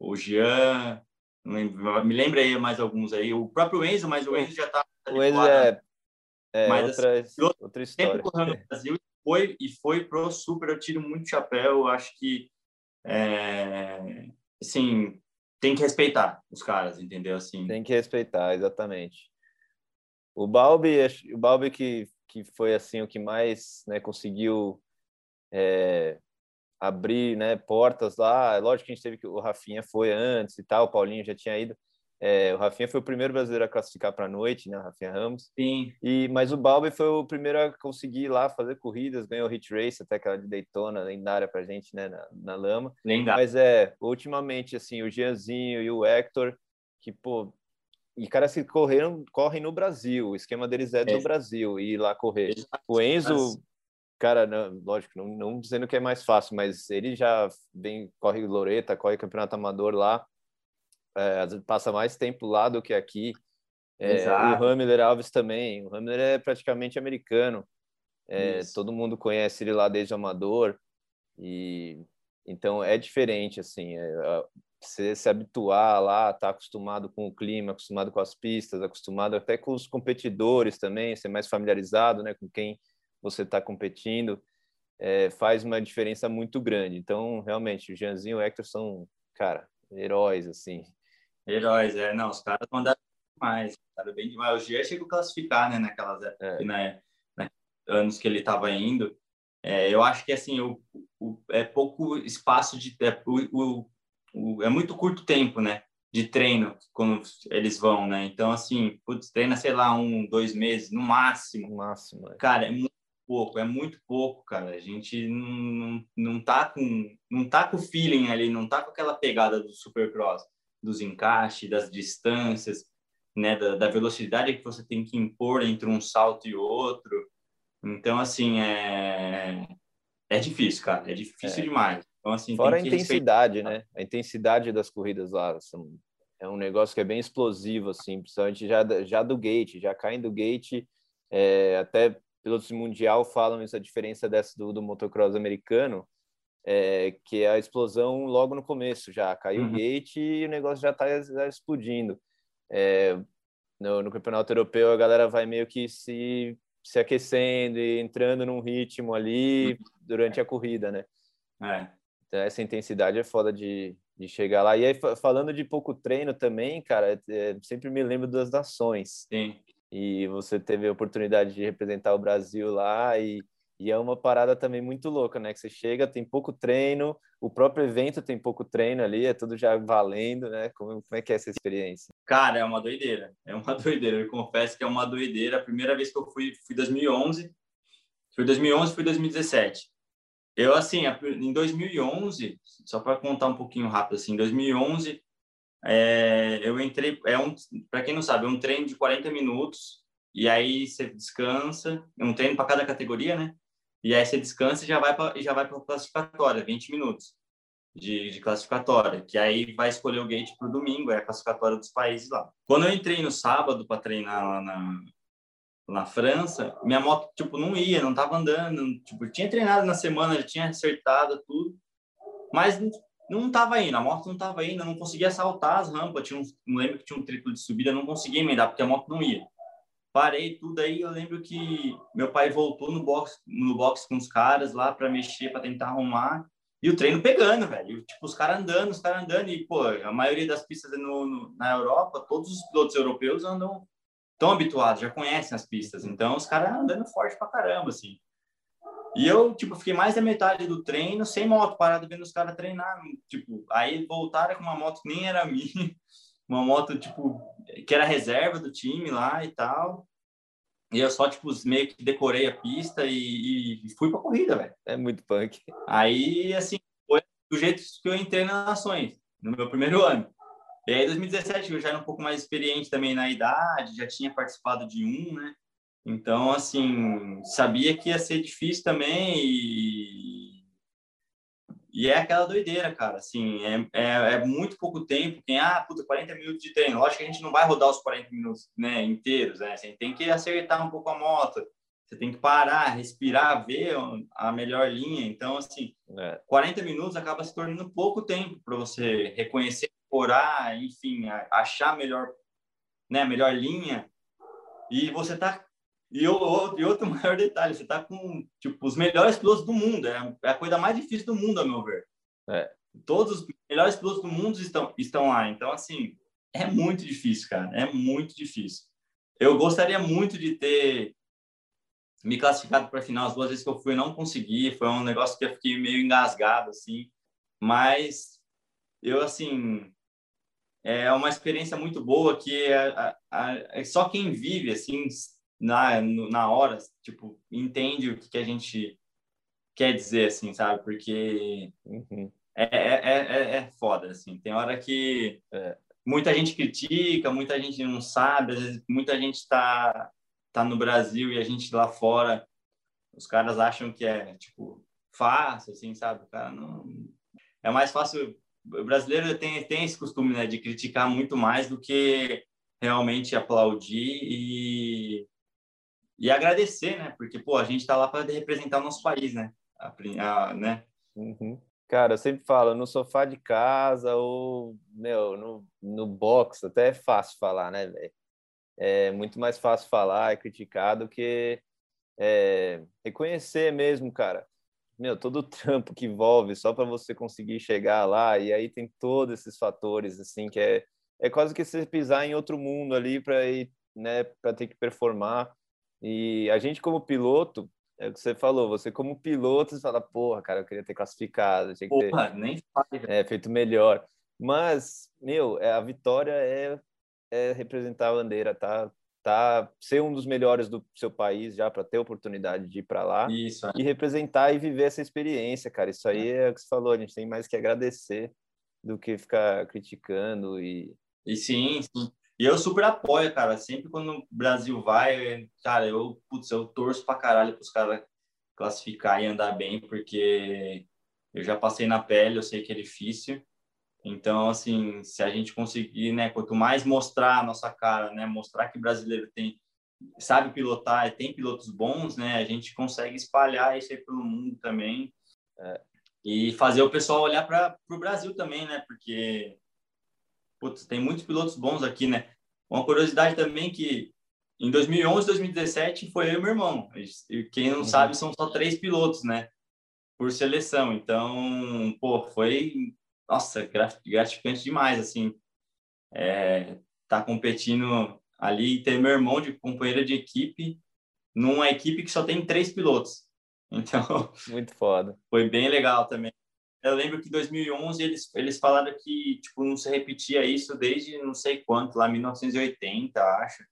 o Jean, me lembra aí mais alguns aí, o próprio Enzo, mas o Enzo já está o Enzo é, é mas, outra, assim, outra história. Sempre correndo no Brasil foi, e foi pro super, eu tiro muito chapéu, acho que é, assim, tem que respeitar os caras, entendeu? Assim. Tem que respeitar, exatamente. O Balbi, o Balbi que, que foi assim o que mais né, conseguiu é, abrir né, portas lá. Lógico que a gente teve que o Rafinha foi antes e tal, o Paulinho já tinha ido. É, o Rafinha foi o primeiro brasileiro a classificar para a noite, né? O Rafinha Ramos. Sim. E, mas o Balbi foi o primeiro a conseguir ir lá fazer corridas, ganhou o Hit Race, até aquela de Daytona, lendária para a gente, né? Na, na lama. Lendária. Mas é, ultimamente, assim, o Gianzinho e o Hector, que, pô, e caras que correram, correm no Brasil, o esquema deles é do é. Brasil, ir lá correr. O Enzo cara, não, lógico, não, não, dizendo que é mais fácil, mas ele já vem, corre Loreta, corre campeonato amador lá, é, passa mais tempo lá do que aqui. É, o Hamler Alves também, o Hamler é praticamente americano, é, todo mundo conhece ele lá desde o amador, e então é diferente, assim, é, você se habituar lá, tá acostumado com o clima, acostumado com as pistas, acostumado até com os competidores também, ser mais familiarizado, né, com quem você está competindo, é, faz uma diferença muito grande. Então, realmente, o Jeanzinho e o Hector são, cara, heróis, assim. Heróis, é. Não, os caras mandaram demais, mandaram bem demais. O Jean chegou a classificar, né, naquelas é. né, né, anos que ele estava indo. É, eu acho que, assim, o, o, é pouco espaço de... É, o, o, é muito curto tempo, né? de treino quando eles vão, né? Então, assim, putz, treina, sei lá, um, dois meses no máximo. No máximo. É. Cara, é muito pouco, é muito pouco, cara. A gente não, não, tá com não tá com o feeling ali, não tá com aquela pegada do Supercross, dos encaixes, das distâncias, né, da, da velocidade que você tem que impor entre um salto e outro. Então, assim, é é difícil, cara, é difícil é. demais. Então, assim, Fora a intensidade, respeitar. né? A intensidade das corridas lá são, é um negócio que é bem explosivo, assim, principalmente já, já do gate, já caindo do gate, é, até pilotos mundial falam essa diferença dessa do, do motocross americano, é, que é a explosão logo no começo já. Caiu uhum. o gate e o negócio já está explodindo. É, no, no, campeonato europeu, a galera vai meio que se, se aquecendo e entrando num ritmo ali uhum. durante a corrida, né? É. Então, essa intensidade é foda de, de chegar lá. E aí, falando de pouco treino também, cara, é, sempre me lembro das nações. Sim. E você teve a oportunidade de representar o Brasil lá e, e é uma parada também muito louca, né? Que você chega, tem pouco treino, o próprio evento tem pouco treino ali, é tudo já valendo, né? Como, como é que é essa experiência? Cara, é uma doideira. É uma <laughs> doideira. Eu confesso que é uma doideira. A primeira vez que eu fui, fui 2011. Foi 2011, foi 2017. Eu, assim, em 2011, só para contar um pouquinho rápido, assim, em 2011, é, eu entrei, é um, para quem não sabe, é um treino de 40 minutos, e aí você descansa, é um treino para cada categoria, né? E aí você descansa e já vai para já vai para classificatória, 20 minutos de, de, classificatória, que aí vai escolher o gate para o domingo, é a classificatória dos países lá. Quando eu entrei no sábado para treinar lá na, na França, minha moto, tipo, não ia, não tava andando, tipo, tinha treinado na semana, já tinha acertado tudo, mas não tava indo, a moto não tava indo, eu não conseguia saltar as rampas, tinha um, não lembro que tinha um triplo de subida, não conseguia emendar, porque a moto não ia. Parei tudo aí, eu lembro que meu pai voltou no box, no box com os caras lá para mexer, para tentar arrumar, e o treino pegando, velho. Tipo, os caras andando, os caras andando. E, pô, a maioria das pistas no, no, na Europa, todos os pilotos europeus andam tão habituados, já conhecem as pistas. Então, os caras andando forte pra caramba, assim. E eu, tipo, fiquei mais da metade do treino sem moto, parado vendo os caras treinar. Tipo, aí voltaram com uma moto que nem era <laughs> minha, uma moto, tipo, que era reserva do time lá e tal. E eu só, tipo, meio que decorei a pista e, e fui pra corrida, velho. É muito punk. Aí, assim, foi do jeito que eu entrei nas Nações, no meu primeiro ano. E aí, 2017, eu já era um pouco mais experiente também na idade, já tinha participado de um, né? Então, assim, sabia que ia ser difícil também e, e é aquela doideira, cara. Assim, é, é, é, muito pouco tempo. Quem, ah, puta, 40 minutos de treino. Lógico que a gente não vai rodar os 40 minutos né, inteiros, né? Você tem que acertar um pouco a moto. Você tem que parar, respirar, ver a melhor linha. Então, assim, é. 40 minutos acaba se tornando pouco tempo para você reconhecer orar, enfim, achar melhor, né, melhor linha. E você tá e, e outro <laughs> maior detalhe, você tá com tipo os melhores pilotos do mundo, é, é a coisa mais difícil do mundo, a meu ver. É. Todos os melhores pilotos do mundo estão estão lá, então assim, é muito difícil, cara, é muito difícil. Eu gostaria muito de ter me classificado para a final as duas vezes que eu fui, não consegui, foi um negócio que eu fiquei meio engasgado assim, mas eu assim é uma experiência muito boa que é, a, é só quem vive assim na na hora tipo entende o que, que a gente quer dizer assim sabe porque uhum. é, é, é, é foda assim tem hora que é. muita gente critica muita gente não sabe às vezes muita gente está tá no Brasil e a gente lá fora os caras acham que é tipo fácil assim sabe cara não é mais fácil o brasileiro tem, tem esse costume né, de criticar muito mais do que realmente aplaudir e, e agradecer, né? Porque, pô, a gente está lá para representar o nosso país, né? A, a, né? Uhum. Cara, eu sempre falo, no sofá de casa ou, meu, no, no box, até é fácil falar, né, velho? É muito mais fácil falar e criticar do que é, reconhecer mesmo, cara meu, todo o trampo que envolve só para você conseguir chegar lá, e aí tem todos esses fatores, assim, que é, é quase que você pisar em outro mundo ali para ir, né, para ter que performar. E a gente, como piloto, é o que você falou, você como piloto, você fala, porra, cara, eu queria ter classificado, tinha que porra, ter nem é, feito melhor. Mas, meu, é, a vitória é, é representar a bandeira, tá? tá ser um dos melhores do seu país já para ter oportunidade de ir para lá Isso, é. e representar e viver essa experiência, cara. Isso aí é. é o que você falou, a gente tem mais que agradecer do que ficar criticando e e sim, sim. E eu super apoio, cara. Sempre quando o Brasil vai, cara, eu, putz, eu torço pra caralho pros caras classificar e andar bem, porque eu já passei na pele, eu sei que é difícil. Então, assim, se a gente conseguir, né, quanto mais mostrar a nossa cara, né, mostrar que brasileiro tem sabe pilotar e tem pilotos bons, né, a gente consegue espalhar isso aí pelo mundo também é, e fazer o pessoal olhar para o Brasil também, né, porque putz, tem muitos pilotos bons aqui, né. Uma curiosidade também que em 2011, 2017 foi eu e meu irmão. E quem não uhum. sabe são só três pilotos, né? por seleção. Então, pô, foi, nossa, gratificante demais, assim, é, tá competindo ali e ter meu irmão de companheiro de equipe numa equipe que só tem três pilotos. <laughs> Então, muito foda. Foi bem legal também. Eu lembro que em 2011 eles eles falaram que tipo não se repetia isso desde não sei quanto, lá 1980, acho,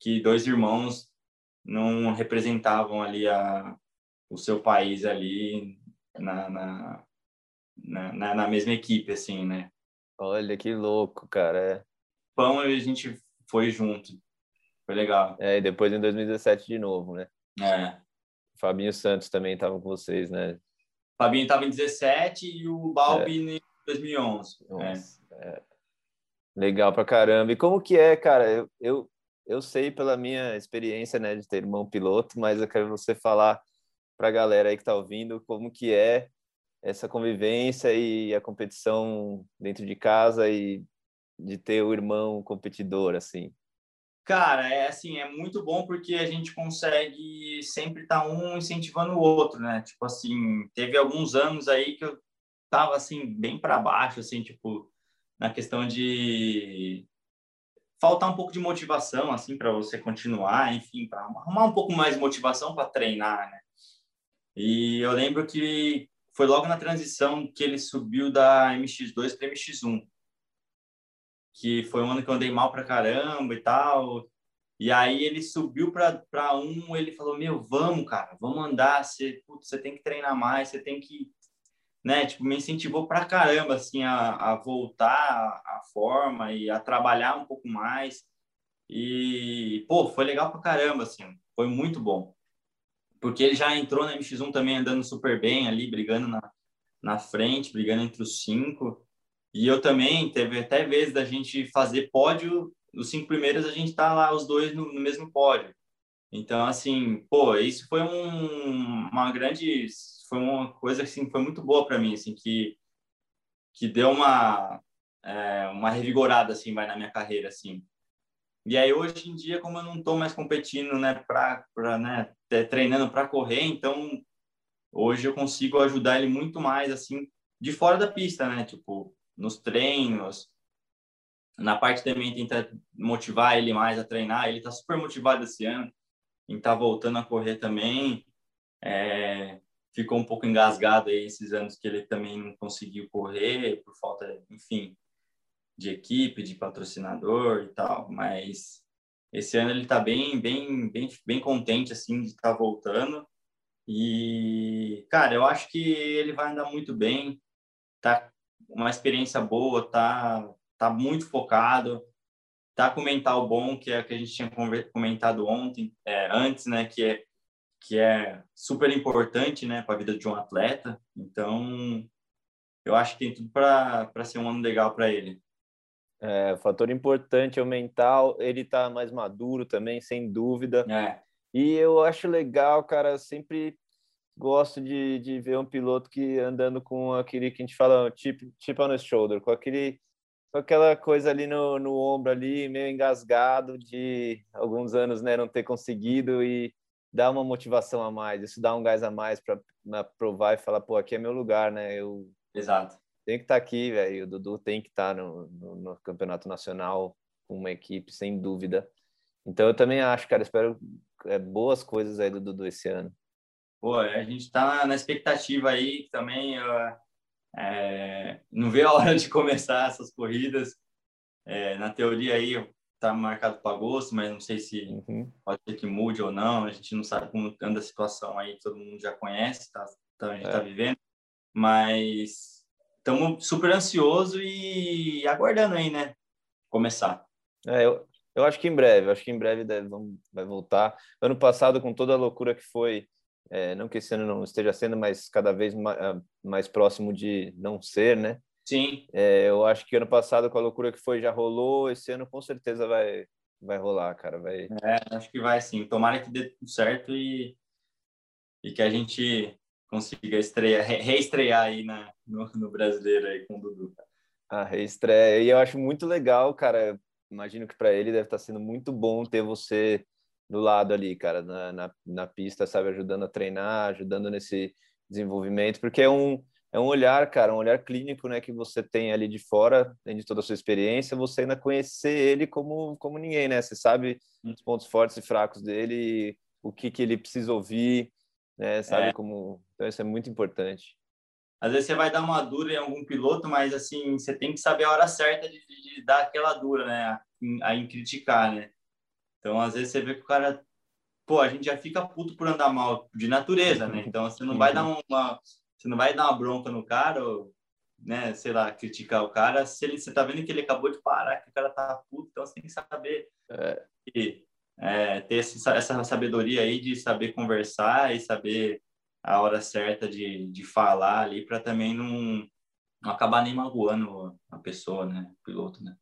que dois irmãos não representavam ali a o seu país ali na, na, na, na mesma equipe, assim, né? Olha que louco, cara. É. Pão a gente foi junto. Foi legal. É, e depois em 2017 de novo, né? É. Fabinho Santos também estava com vocês, né? Fabinho estava em 17 e o Balbi é. em 2011. Nossa, é. É. Legal pra caramba. E como que é, cara? Eu, eu, eu sei pela minha experiência, né, de ter irmão piloto, mas eu quero você falar para a galera aí que está ouvindo como que é essa convivência e a competição dentro de casa e de ter o irmão competidor assim. Cara, é assim, é muito bom porque a gente consegue sempre estar tá um incentivando o outro, né? Tipo assim, teve alguns anos aí que eu tava assim bem para baixo, assim, tipo, na questão de faltar um pouco de motivação assim para você continuar, enfim, para arrumar um pouco mais de motivação para treinar, né? E eu lembro que foi logo na transição que ele subiu da MX2 para MX1. Que foi um ano que eu andei mal pra caramba e tal. E aí ele subiu para um, ele falou: Meu, vamos, cara, vamos andar. Você, putz, você tem que treinar mais, você tem que. Né, tipo, me incentivou pra caramba, assim, a, a voltar à forma e a trabalhar um pouco mais. E, pô, foi legal pra caramba, assim, foi muito bom porque ele já entrou na MX1 também andando super bem ali, brigando na, na frente, brigando entre os cinco. E eu também, teve até vezes da gente fazer pódio, os cinco primeiros a gente tá lá os dois no, no mesmo pódio. Então, assim, pô, isso foi um, uma grande, foi uma coisa assim, foi muito boa para mim, assim, que, que deu uma, é, uma revigorada, assim, vai na minha carreira, assim. E aí, hoje em dia, como eu não estou mais competindo, né, pra, né, treinando para correr, então hoje eu consigo ajudar ele muito mais, assim, de fora da pista, né, tipo, nos treinos, na parte também tentar motivar ele mais a treinar, ele está super motivado esse ano, em estar tá voltando a correr também, é, ficou um pouco engasgado aí esses anos que ele também não conseguiu correr, por falta, enfim, de equipe, de patrocinador e tal, mas esse ano ele está bem, bem, bem, bem contente assim de estar tá voltando e cara, eu acho que ele vai andar muito bem, tá uma experiência boa, tá tá muito focado, tá com mental bom, que é que a gente tinha comentado ontem, é, antes, né, que é que é super importante, né, para a vida de um atleta. Então, eu acho que tem tudo para ser um ano legal para ele. É, fator importante é o mental, ele tá mais maduro também, sem dúvida. É. E eu acho legal, cara, sempre gosto de, de ver um piloto que andando com aquele que a gente fala chip, chip on the shoulder, com aquele com aquela coisa ali no, no ombro ali, meio engasgado de alguns anos, né, não ter conseguido e dar uma motivação a mais, isso dá um gás a mais para provar e falar, pô, aqui é meu lugar, né? Eu Exato tem que estar tá aqui, velho. O Dudu tem que estar tá no, no, no, campeonato nacional com uma equipe, sem dúvida. Então eu também acho, cara, espero é, boas coisas aí do Dudu esse ano. Pô, a gente está na expectativa aí também. é, não vê a <laughs> hora de começar essas corridas. É, na teoria aí tá marcado para agosto, mas não sei se uhum. pode ser que mude ou não. A gente não sabe como anda a situação aí, todo mundo já conhece, tá, então a gente está é. vivendo. Mas estamos super ansioso e aguardando aí, né? Começar. É, eu, eu acho que em breve, acho que em breve deve, vamos, vai voltar. Ano passado, com toda a loucura que foi, é, não que esse ano não esteja sendo, mas cada vez mais, ah, mais próximo de não ser, né? Sim. É, eu acho que ano passado, com a loucura que foi, já rolou. Esse ano, com certeza, vai, vai rolar, cara. Vai... É, acho que vai sim. Tomara que dê tudo certo e, e que a gente consiga estrear, reestrear aí na, no, no brasileiro aí com o Dudu. A reestreia. E eu acho muito legal, cara. Imagino que para ele deve estar tá sendo muito bom ter você do lado ali, cara, na, na, na, pista, sabe, ajudando a treinar, ajudando nesse desenvolvimento, porque é um, é um olhar, cara, um olhar clínico, né, que você tem ali de fora, tem de toda a sua experiência, você ainda conhecer ele como, como ninguém, né? Você sabe os pontos fortes e fracos dele, o que, que ele precisa ouvir, né? Sabe é. como. Então, isso é muito importante. Às vezes você vai dar uma dura em algum piloto, mas assim, você tem que saber a hora certa de, de dar aquela dura, né? A, em criticar, né? Então, às vezes você vê que o cara. Pô, a gente já fica puto por andar mal de natureza, né? Então, você não vai dar uma. Você não vai dar uma bronca no cara, ou, né? Sei lá, criticar o cara, se ele, você tá vendo que ele acabou de parar, que o cara tá puto, então você tem que saber. É. E, é, ter essa, essa sabedoria aí de saber conversar e saber a hora certa de, de falar ali para também não, não acabar nem magoando a pessoa, né? O piloto, né?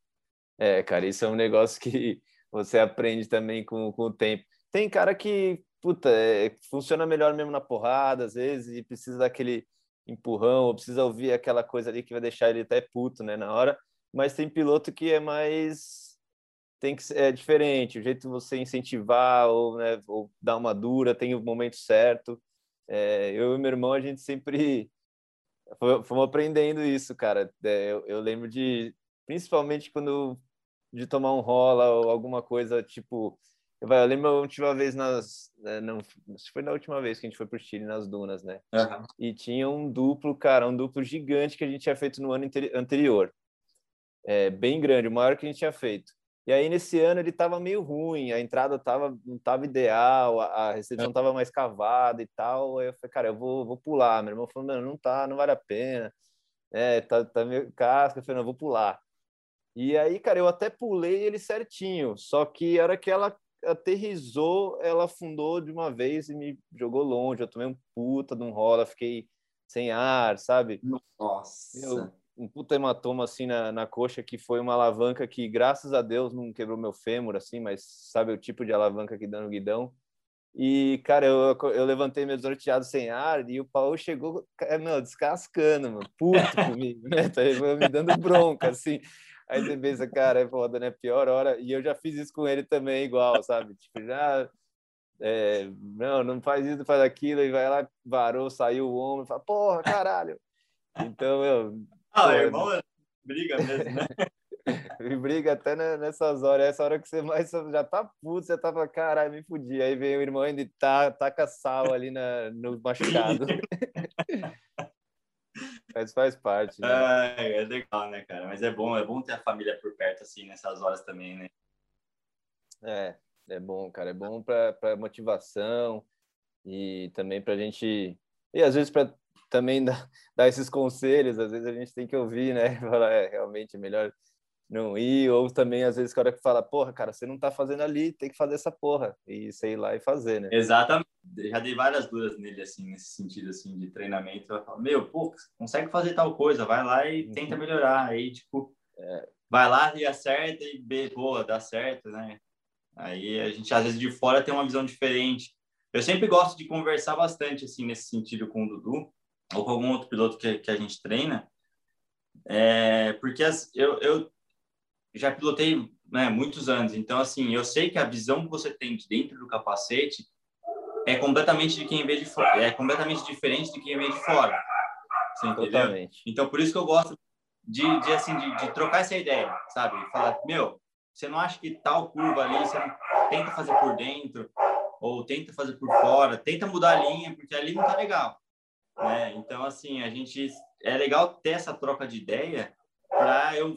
É, cara, isso é um negócio que você aprende também com, com o tempo. Tem cara que, puta, é, funciona melhor mesmo na porrada, às vezes, e precisa daquele empurrão, ou precisa ouvir aquela coisa ali que vai deixar ele até puto, né, na hora. Mas tem piloto que é mais tem que é diferente, o jeito de você incentivar ou, né, ou dar uma dura, tem o momento certo. É, eu e meu irmão, a gente sempre <laughs> fomos aprendendo isso, cara. É, eu, eu, lembro de, principalmente quando de tomar um rola ou alguma coisa, tipo, eu, lembro a última vez nas, né, não, foi na última vez que a gente foi pro Chile nas dunas, né? Uhum. E tinha um duplo, cara, um duplo gigante que a gente tinha feito no ano anterior. É, bem grande, o maior que a gente tinha feito. E aí, nesse ano, ele estava meio ruim, a entrada tava, não estava ideal, a, recepção estava mais cavada e tal. Aí eu falei, cara, eu vou, vou pular. Meu irmão falou, não, não tá, não vale a pena. É, tá, tá meio casca. Eu falei, não, eu vou pular. E aí, cara, eu até pulei ele certinho, só que a hora que ela aterrizou, ela afundou de uma vez e me jogou longe. Eu tomei um puta de um rola, fiquei sem ar, sabe? Nossa! Eu, um puta hematoma assim na, na coxa que foi uma alavanca que graças a Deus não quebrou meu fêmur assim, mas sabe o tipo de alavanca que dá no guidão. E cara, eu, eu levantei meu desnorteado sem ar e o Paulo chegou, meu, descascando, mano, puto <laughs> comigo, né? Tá me dando bronca assim. Aí você pensa, cara, é foda, né? Pior hora. E eu já fiz isso com ele também, igual, sabe? Tipo, já. É, não, não faz isso, faz aquilo, e vai lá, varou, saiu o ombro, fala, porra, caralho. Então, eu, ah, o irmão é briga mesmo, né? <laughs> briga até nessas horas. Essa hora que você mais já tá puto, você tava, caralho, me fudi. Aí vem o irmão ainda e tá, taca sal ali na, no machucado. <laughs> Mas faz parte. Né? É, é legal, né, cara? Mas é bom, é bom ter a família por perto, assim, nessas horas também, né? É, é bom, cara. É bom para motivação e também para a gente. E às vezes para também <laughs> dar, dar esses conselhos, às vezes a gente tem que ouvir, né? <laughs> Falar, é, realmente é melhor não ir, ou também às vezes o cara que fala, porra, cara, você não tá fazendo ali, tem que fazer essa porra, e sei lá e fazer, né? Exatamente, já dei várias dúvidas nele, assim, nesse sentido, assim, de treinamento, eu falo, meu, pô, consegue fazer tal coisa, vai lá e uhum. tenta melhorar, aí, tipo, é. vai lá e acerta e, boa, dá certo, né? Aí a gente, às vezes, de fora tem uma visão diferente. Eu sempre gosto de conversar bastante, assim, nesse sentido com o Dudu, ou com algum outro piloto que, que a gente treina, é, porque as, eu, eu já pilotei né, muitos anos, então assim, eu sei que a visão que você tem de dentro do capacete é completamente de quem vê de fora, é completamente diferente de quem vê de fora. Totalmente. Então por isso que eu gosto de, de assim de, de, trocar essa ideia, sabe? Falar, meu, você não acha que tal curva ali, você tenta fazer por dentro ou tenta fazer por fora, tenta mudar a linha, porque ali não tá legal. Né? Então, assim, a gente é legal ter essa troca de ideia para eu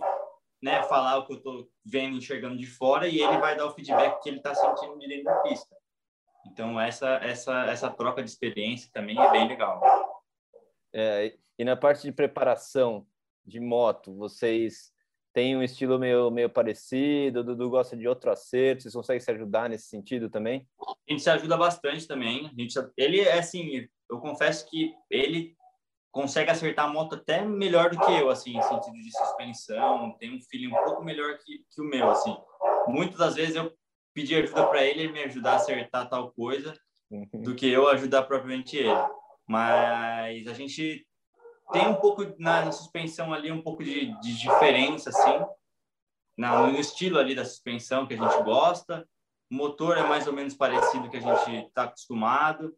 né, falar o que eu estou vendo, enxergando de fora e ele vai dar o feedback que ele está sentindo de dentro da pista. Então, essa, essa, essa troca de experiência também é bem legal. É, e na parte de preparação de moto, vocês têm um estilo meio, meio parecido? O Dudu gosta de outro acerto? Vocês conseguem se ajudar nesse sentido também? A gente se ajuda bastante também. A gente, ele é assim, eu confesso que ele consegue acertar a moto até melhor do que eu, assim, em sentido de suspensão, tem um feeling um pouco melhor que, que o meu, assim. Muitas das vezes eu pedi ajuda para ele, ele me ajudar a acertar tal coisa, uhum. do que eu ajudar propriamente ele. Mas a gente tem um pouco na, na suspensão ali, um pouco de, de diferença, assim, na, no estilo ali da suspensão que a gente gosta. O motor é mais ou menos parecido que a gente está acostumado.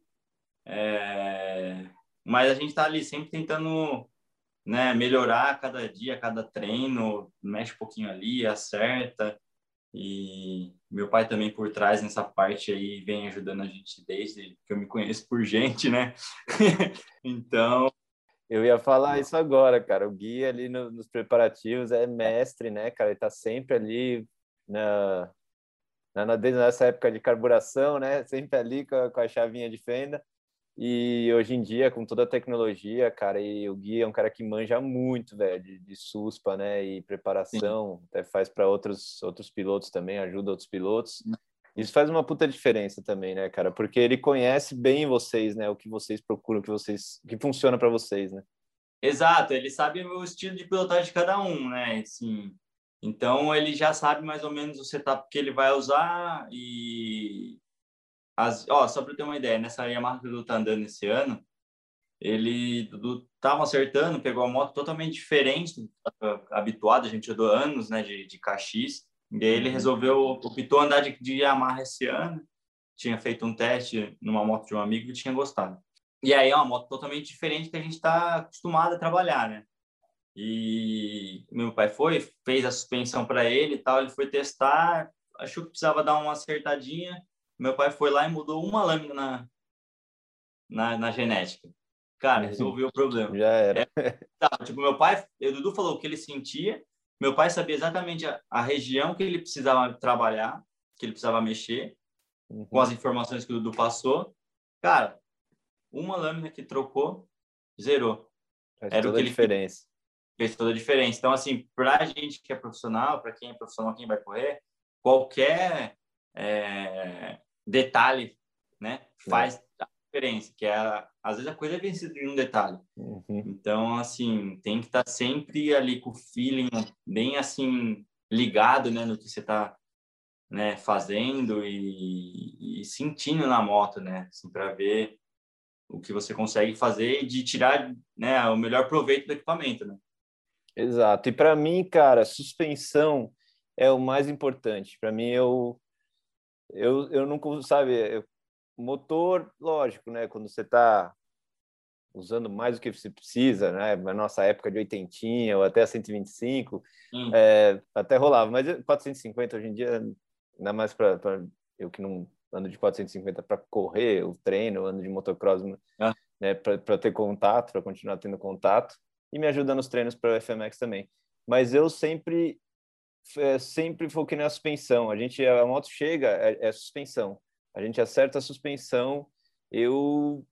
É... mas a gente está ali sempre tentando né, melhorar cada dia, cada treino, mexe um pouquinho ali, acerta. E meu pai também por trás nessa parte aí vem ajudando a gente desde que eu me conheço por gente, né? <laughs> então. Eu ia falar isso agora, cara. O Gui ali no, nos preparativos é mestre, né, cara? Ele tá sempre ali na, na, desde nessa época de carburação, né? Sempre ali com a, com a chavinha de fenda. E hoje em dia, com toda a tecnologia, cara, e o Gui é um cara que manja muito, velho, de, de suspa, né? E preparação, Sim. até faz para outros, outros pilotos também, ajuda outros pilotos. Isso faz uma puta diferença também, né, cara? Porque ele conhece bem vocês, né? O que vocês procuram, o que vocês, o que funciona para vocês, né? Exato, ele sabe o estilo de pilotagem de cada um, né? Assim, então ele já sabe mais ou menos o setup que ele vai usar e as, ó, só para ter uma ideia, nessa Yamaha que o Dudu tá andando esse ano, ele Dudu tava acertando, pegou a moto totalmente diferente do habituado, a gente andou anos, né, de, de Caxias, e aí ele uhum. resolveu, optou andar de, de Yamaha esse ano, tinha feito um teste numa moto de um amigo e tinha gostado. E aí é uma moto totalmente diferente que a gente está acostumado a trabalhar, né? E meu pai foi, fez a suspensão para ele e tal, ele foi testar, achou que precisava dar uma acertadinha, meu pai foi lá e mudou uma lâmina na, na, na genética. Cara, resolveu o problema. Já era. É, tá, tipo, meu pai, o Dudu falou o que ele sentia, meu pai sabia exatamente a, a região que ele precisava trabalhar, que ele precisava mexer, uhum. com as informações que o Dudu passou. Cara, uma lâmina que trocou, zerou. Faz Era toda a diferença. Fez toda a diferença. Então, assim, para a gente que é profissional, para quem é profissional, quem vai correr, qualquer é, detalhe, né? Faz é. a diferença, que é às vezes a coisa é vencida em um detalhe. Uhum. Então, assim, tem que estar tá sempre ali com o feeling bem assim ligado, né, no que você está né, fazendo e, e, sentindo na moto, né, assim, para ver o que você consegue fazer e de tirar, né, o melhor proveito do equipamento, né? Exato. E para mim, cara, suspensão é o mais importante. Para mim, eu eu, eu não sabe, eu, motor, lógico, né? Quando você está usando mais do que você precisa, né? Na nossa época de 80 ou até 125, hum. é, até rolava, mas 450 hoje em dia, ainda mais para eu que não ando de 450 para correr, o treino, ando de motocross, ah. né? Para ter contato, para continuar tendo contato e me ajuda nos treinos para o FMX também. Mas eu sempre é, sempre foquei na suspensão. A gente, a moto chega, é, é suspensão. A gente acerta a suspensão, eu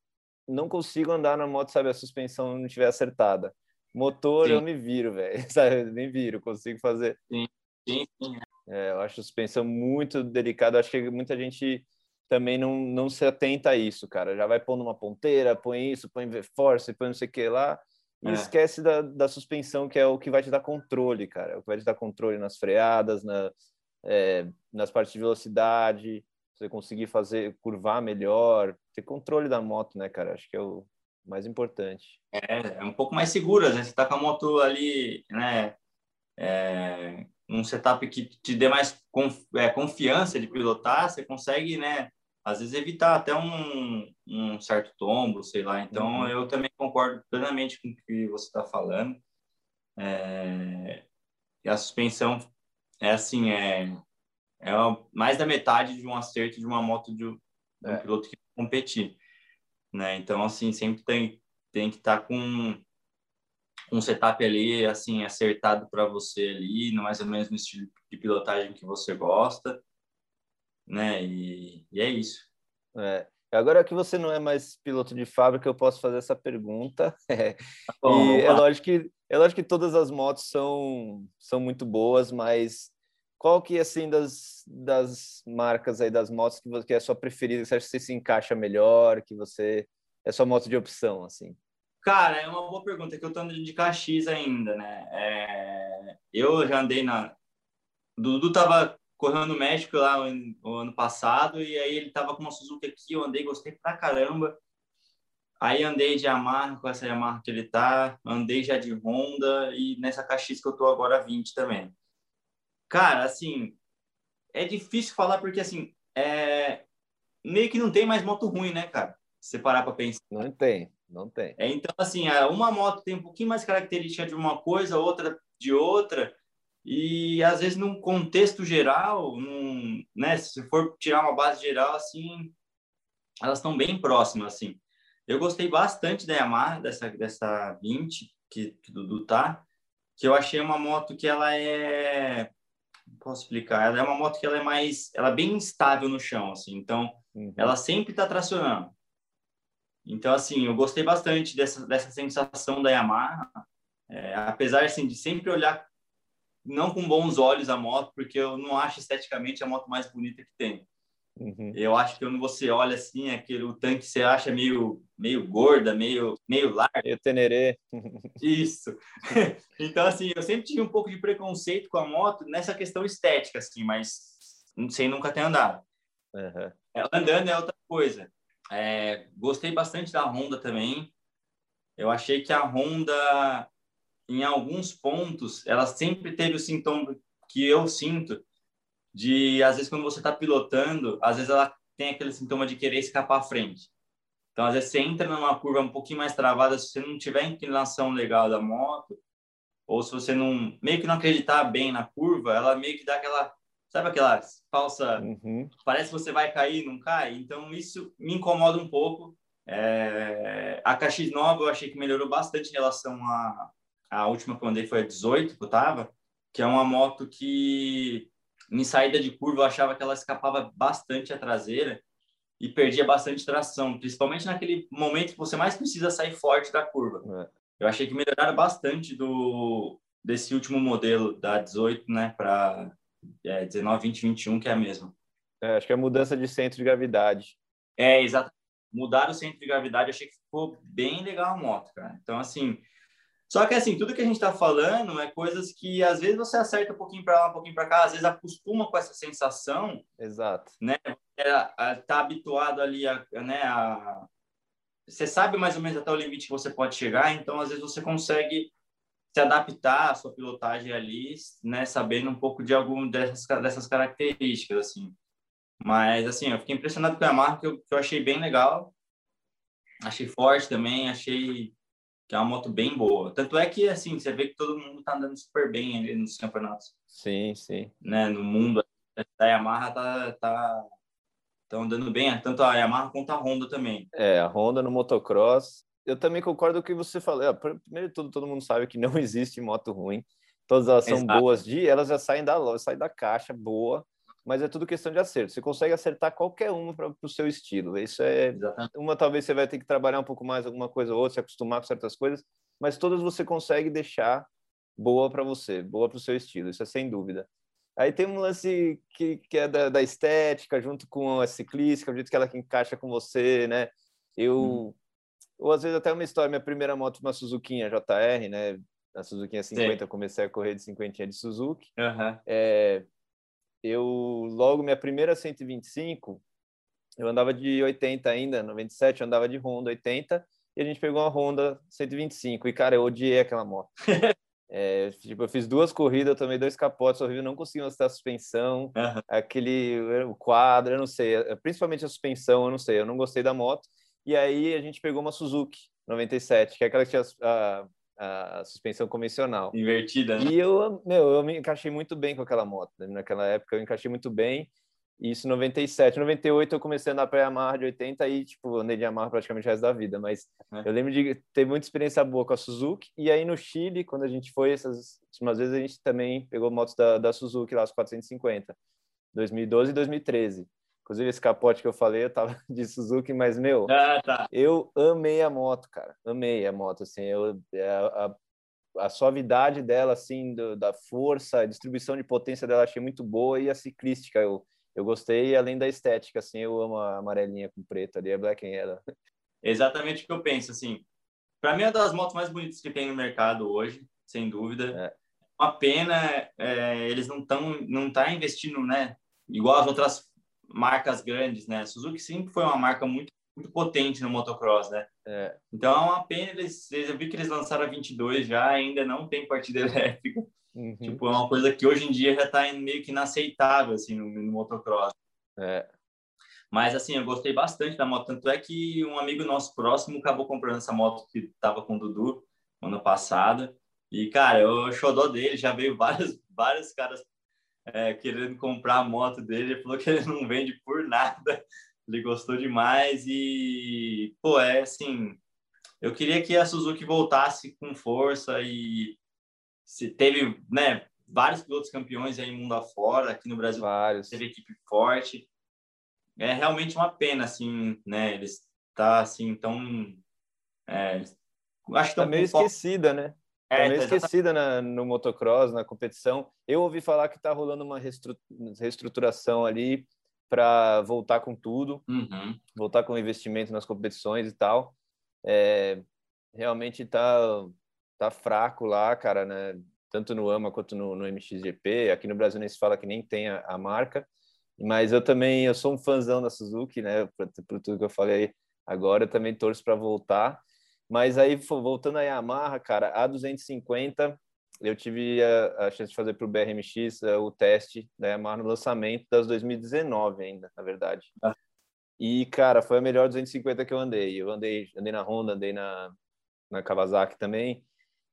não consigo andar na moto, sabe, a suspensão não estiver acertada. Motor, sim. eu me viro, <laughs> velho, sabe, me viro, consigo fazer. Sim, sim, sim. É, eu acho a suspensão muito delicada, acho que muita gente também não, não se atenta a isso, cara. Já vai pondo uma ponteira, põe isso, põe V-Force, põe não sei o que lá, e é. esquece da, da suspensão, que é o que vai te dar controle, cara. É o que vai te dar controle nas freadas, na, é, nas partes de velocidade, você conseguir fazer, curvar melhor, ter controle da moto, né, cara? Acho que é o mais importante. É, é um pouco mais seguro, às vezes você tá com a moto ali, né, é, um setup que te dê mais conf, é, confiança de pilotar, você consegue, né, às vezes evitar até um, um certo tombo, sei lá. Então, uhum. eu também concordo plenamente com o que você está falando. É, a suspensão é assim, é, é mais da metade de um acerto de uma moto de, um, é. piloto que competir, né? Então, assim, sempre tem, tem que estar tá com um setup ali, assim, acertado para você ali, mais ou menos no estilo de pilotagem que você gosta né? E, e é isso. É. Agora que você não é mais piloto de fábrica, eu posso fazer essa pergunta. <laughs> Tá bom, e é lógico que é lógico que todas as motos são são muito boas, mas qual que assim das, das marcas aí das motos que, você, que é a sua preferida, que você acha que você se encaixa melhor, que você é sua moto de opção assim? Cara, é uma boa pergunta que eu tô andando de Caxias ainda, né? É... eu já andei na Dudu tava correu no México lá o ano passado e aí ele tava com uma Suzuki aqui, eu andei, gostei pra caramba. Aí andei de Yamaha com essa Yamaha que ele tá, andei já de Honda e nessa Caxias que eu tô agora 20 também. Cara, assim, é difícil falar porque assim, é meio que não tem mais moto ruim, né, cara? Se parar para pensar. Não tem. Não tem. É, então, assim, uma moto tem um pouquinho mais característica de uma coisa, outra de outra, e às vezes num contexto geral, num, né, se for tirar uma base geral, assim, elas estão bem próximas, assim. Eu gostei bastante da Yamaha, dessa, dessa 20, que, que do Dudu tá, que eu achei uma moto que ela é posso explicar ela é uma moto que ela é mais ela é bem instável no chão assim então uhum. ela sempre está tracionando então assim eu gostei bastante dessa dessa sensação da Yamaha é, apesar assim de sempre olhar não com bons olhos a moto porque eu não acho esteticamente a moto mais bonita que tem Uhum. Eu acho que quando você olha assim, aquele, o tanque você acha meio, meio gorda, meio, meio larga. Meio tenerê. Isso. <laughs> então, assim, eu sempre tive um pouco de preconceito com a moto nessa questão estética, assim, mas não sei nunca ter andado. Uhum. Andando é outra coisa. É, gostei bastante da Honda também. Eu achei que a Honda, em alguns pontos, ela sempre teve o sintoma que eu sinto, de às vezes quando você está pilotando, às vezes ela tem aquele sintoma de querer escapar à frente. Então, às vezes você entra numa curva um pouquinho mais travada, se você não tiver inclinação legal da moto, ou se você não meio que não acreditar bem na curva, ela meio que dá aquela, sabe aquela falsa, uhum. parece que você vai cair, não cai. Então isso me incomoda um pouco. É... a KX9 eu achei que melhorou bastante em relação a, a última que eu andei foi a 18 que eu tava, que é uma moto que em saída de curva, eu achava que ela escapava bastante a traseira e perdia bastante tração, principalmente naquele momento que você mais precisa sair forte da curva. É. Eu achei que melhoraram bastante do desse último modelo da 18, né, para é, 19, 20, 21, que é a mesma. É, acho que é a mudança de centro de gravidade. É, exato. Mudar o centro de gravidade, achei que ficou bem legal a moto, cara. Então, assim, só que, assim, tudo que a gente está falando é coisas que, às vezes, você acerta um pouquinho para lá, um pouquinho para cá, às vezes acostuma com essa sensação. Exato. Né? É, tá habituado ali a, né, a... Você sabe mais ou menos até o limite que você pode chegar, então, às vezes, você consegue se adaptar à sua pilotagem ali, né, sabendo um pouco de algum dessas, dessas características, assim. Mas, assim, eu fiquei impressionado com a marca, que eu, que eu achei bem legal. Achei forte também, achei que é uma moto bem boa. Tanto é que, assim, você vê que todo mundo tá andando super bem ali nos campeonatos. Sim, sim. Né? No mundo, a Yamaha tá, tá, tá andando bem, tanto a Yamaha quanto a Honda também. É, a Honda no motocross. Eu também concordo com o que você falou. É, primeiro de tudo, todo mundo sabe que não <laughs> existe moto ruim. Todas elas são Exato. boas de, elas já saem da loja, saem da caixa boa mas é tudo questão de acerto. Você consegue acertar qualquer uma para o seu estilo. Isso é Exatamente. uma talvez você vai ter que trabalhar um pouco mais alguma coisa ou outra, se acostumar com certas coisas, mas todas você consegue deixar boa para você, boa para o seu estilo. Isso é sem dúvida. Aí tem um lance que, que é da, da estética, junto com a ciclística, o jeito que ela que encaixa com você, né? Eu, hum. ou às vezes até uma história, minha primeira moto uma Suzuki JR, né? A Suzuki 50, eu comecei a correr de 50 de Suzuki. Uhum. É, eu logo minha primeira 125, eu andava de 80 ainda, 97, eu andava de Honda 80 e a gente pegou uma Honda 125 e cara, eu odiei aquela moto. <laughs> é, tipo, eu fiz duas corridas, eu tomei dois capotes horrível, não consegui mostrar a suspensão, uhum. aquele o quadro, eu não sei, principalmente a suspensão, eu não sei, eu não gostei da moto. E aí a gente pegou uma Suzuki 97, que é aquela que tinha a, a suspensão convencional. Invertida, né? E eu, meu, eu me encaixei muito bem com aquela moto. Né? Naquela época eu encaixei muito bem. Isso 97, 98 eu comecei a andar para Yamaha de 80 e tipo, andei de Yamaha praticamente o resto da vida, mas é. eu lembro de ter muita experiência boa com a Suzuki e aí no Chile, quando a gente foi essas últimas vezes, a gente também pegou motos da, da Suzuki lá, os 450, 2012 e 2013. Inclusive, esse capote que eu falei, eu tava <laughs> de Suzuki, mas, meu, ah, tá. eu amei a moto, cara. Amei a moto, assim, eu, é, a, a suavidade dela, assim, do, da força, a distribuição de potência dela, achei muito boa, e a ciclística, eu, eu gostei, além da estética, assim, eu amo a amarelinha com preto ali, a Black and Yellow. Exatamente o que eu penso, assim, para mim é uma das motos mais bonitas que tem no mercado hoje, sem dúvida. É. Uma pena, é, eles não estão não tá investindo, né, igual as outras marcas grandes, né? Suzuki sempre foi uma marca muito, muito potente no motocross, né? É. Então é uma pena eles, eu vi que eles lançaram a 22 já, ainda não tem partida <laughs> elétrica. Uhum. Tipo, é uma coisa que hoje em dia já está meio que inaceitável assim no, no motocross. É. Mas, assim, eu gostei bastante da moto. Tanto é que um amigo nosso próximo acabou comprando essa moto que estava com o Dudu ano passado. E, cara, eu xodó dele, já veio vários, vários caras é, querendo comprar a moto dele. Ele falou que ele não vende por nada. Ele gostou demais e, pô, é assim. Eu queria que a Suzuki voltasse com força e se teve, né, vários pilotos campeões aí mundo afora, aqui no Brasil vários. teve equipe forte. É realmente uma pena, assim, né? Eles tá assim tão é, acho que tá meio esquecida, né? É, tá meio tá esquecida na, no motocross, na competição. Eu ouvi falar que está rolando uma reestruturação ali para voltar com tudo, uhum. voltar com investimento nas competições e tal. É, realmente tá tá fraco lá, cara, né? Tanto no AMA quanto no, no MXGP. Aqui no Brasil nem se fala que nem tem a, a marca. Mas eu também eu sou um fãzão da Suzuki, né? Por, por tudo que eu falei agora, eu também torço para voltar. Mas aí, voltando a Yamaha, cara, a 250, eu tive a, a chance de fazer para o BRMX uh, o teste da Yamaha no lançamento das 2019 ainda, na verdade. Ah. E, cara, foi a melhor 250 que eu andei. Eu andei, andei na Honda, andei na, na Kawasaki também.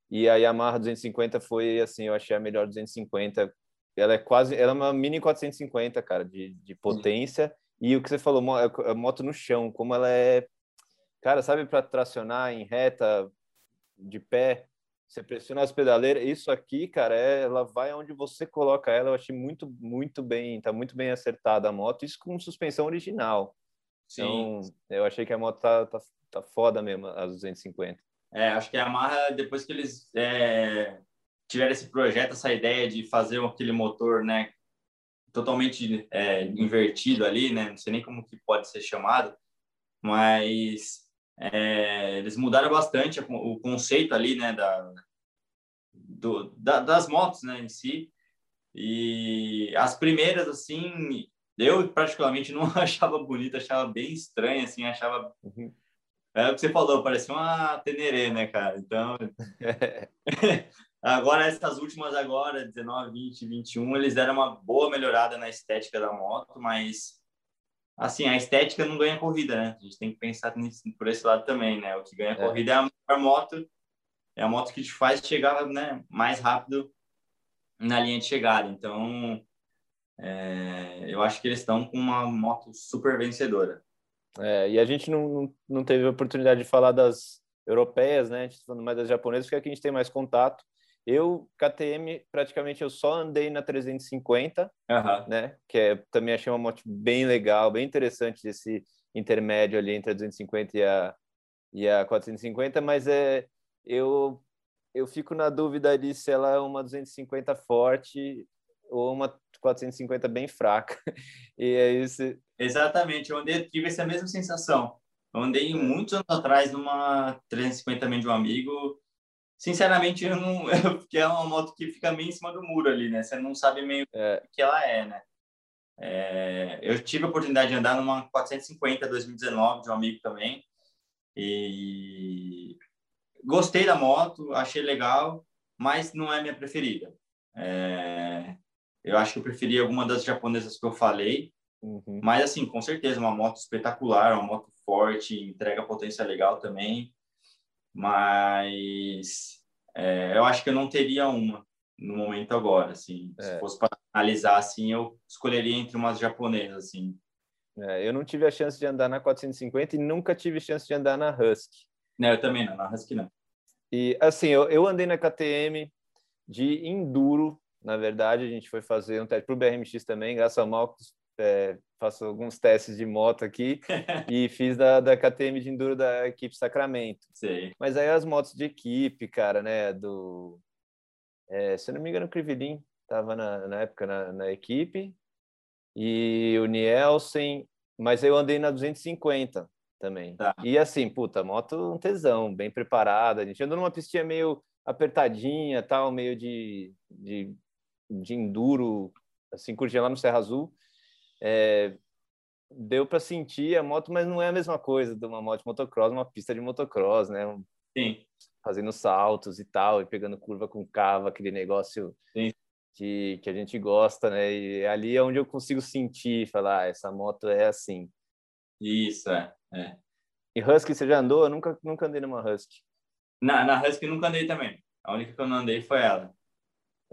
E a Yamaha 250 foi, assim, eu achei a melhor 250. Ela é quase, ela é uma mini 450, cara, de, de potência. Sim. E o que você falou, a moto no chão, como ela é Cara, sabe para tracionar em reta, de pé, você pressiona as pedaleiras, isso aqui, cara, é, ela vai onde você coloca ela. Eu achei muito, muito bem, tá muito bem acertada a moto, isso com suspensão original. Sim. Então, eu achei que a moto tá, tá, tá foda mesmo, as 250. É, acho que a Yamaha, depois que eles é, tiveram esse projeto, essa ideia de fazer aquele motor, né, totalmente é, invertido ali, né, não sei nem como que pode ser chamado, mas é, eles mudaram bastante o conceito ali, né, da, do, da, das motos, né, em si. E as primeiras, assim, eu particularmente <laughs> não achava bonita, achava bem estranha, assim, achava... Uhum. É o que você falou, parecia uma Teneré, né, cara? Então... <laughs> agora, essas últimas agora, 19, 20, 21, eles deram uma boa melhorada na estética da moto, mas assim, a estética não ganha corrida, né? A gente tem que pensar nisso, por esse lado também, né? O que ganha é. corrida é a melhor moto, é a moto que te faz chegar né, mais rápido na linha de chegada. Então, é, eu acho que eles estão com uma moto super vencedora. É, e a gente não, não, teve a oportunidade de falar das europeias, né? A gente está falando mais das japonesas, porque aqui a gente tem mais contato. Eu, KTM, praticamente eu só andei na 350, uhum. né? Que é, também achei uma moto bem legal, bem interessante esse intermédio ali entre a 250 e a, e a 450, mas é, eu, eu fico na dúvida ali se ela é uma 250 forte ou uma 450 bem fraca. <laughs> E é isso. Exatamente, eu andei, tive essa mesma sensação. Eu andei muitos anos atrás numa 350 também de um amigo sinceramente, eu não, <laughs> porque é uma moto que fica meio em cima do muro ali, né? Você não sabe meio é. o que ela é, né? É, eu tive a oportunidade de andar numa 450 2019 de um amigo também e gostei da moto, achei legal, mas não é minha preferida. É, eu acho que eu preferi alguma das japonesas que eu falei, uhum. mas assim, com certeza, uma moto espetacular, uma moto forte, entrega potência legal também mas é, eu acho que eu não teria uma no momento agora, assim. É. Se fosse para analisar, assim, eu escolheria entre umas japonesas, assim. É, eu não tive a chance de andar na 450 e nunca tive chance de andar na Husky. Não, eu também não, na Husky não. E, assim, eu, eu andei na KTM de Enduro, na verdade, a gente foi fazer um teste para o BRMX também, graças ao Marcos, é, faço alguns testes de moto aqui <laughs> e fiz da, da KTM de Enduro da equipe Sacramento. Sim. Mas aí as motos de equipe, cara, né, do... É, se eu não me engano, o Crivelin estava na, na época na, na, equipe e o Nielsen, mas eu andei na 250 também. Tá. E assim, puta, moto um tesão, bem preparada. A gente andou numa pistinha meio apertadinha, tal, meio de, de, de enduro, assim, curtindo lá no Serra Azul é, deu para sentir a moto, mas não é a mesma coisa de uma moto de motocross, uma pista de motocross, né? Sim. Fazendo saltos e tal, e pegando curva com cava, aquele negócio Sim. Que, que a gente gosta, né? E ali é onde eu consigo sentir, falar, ah, essa moto é assim. Isso, é. é. E Husky você já andou? Eu nunca, nunca andei numa Husky. Na, na Husky nunca andei também. A única que eu não andei foi ela.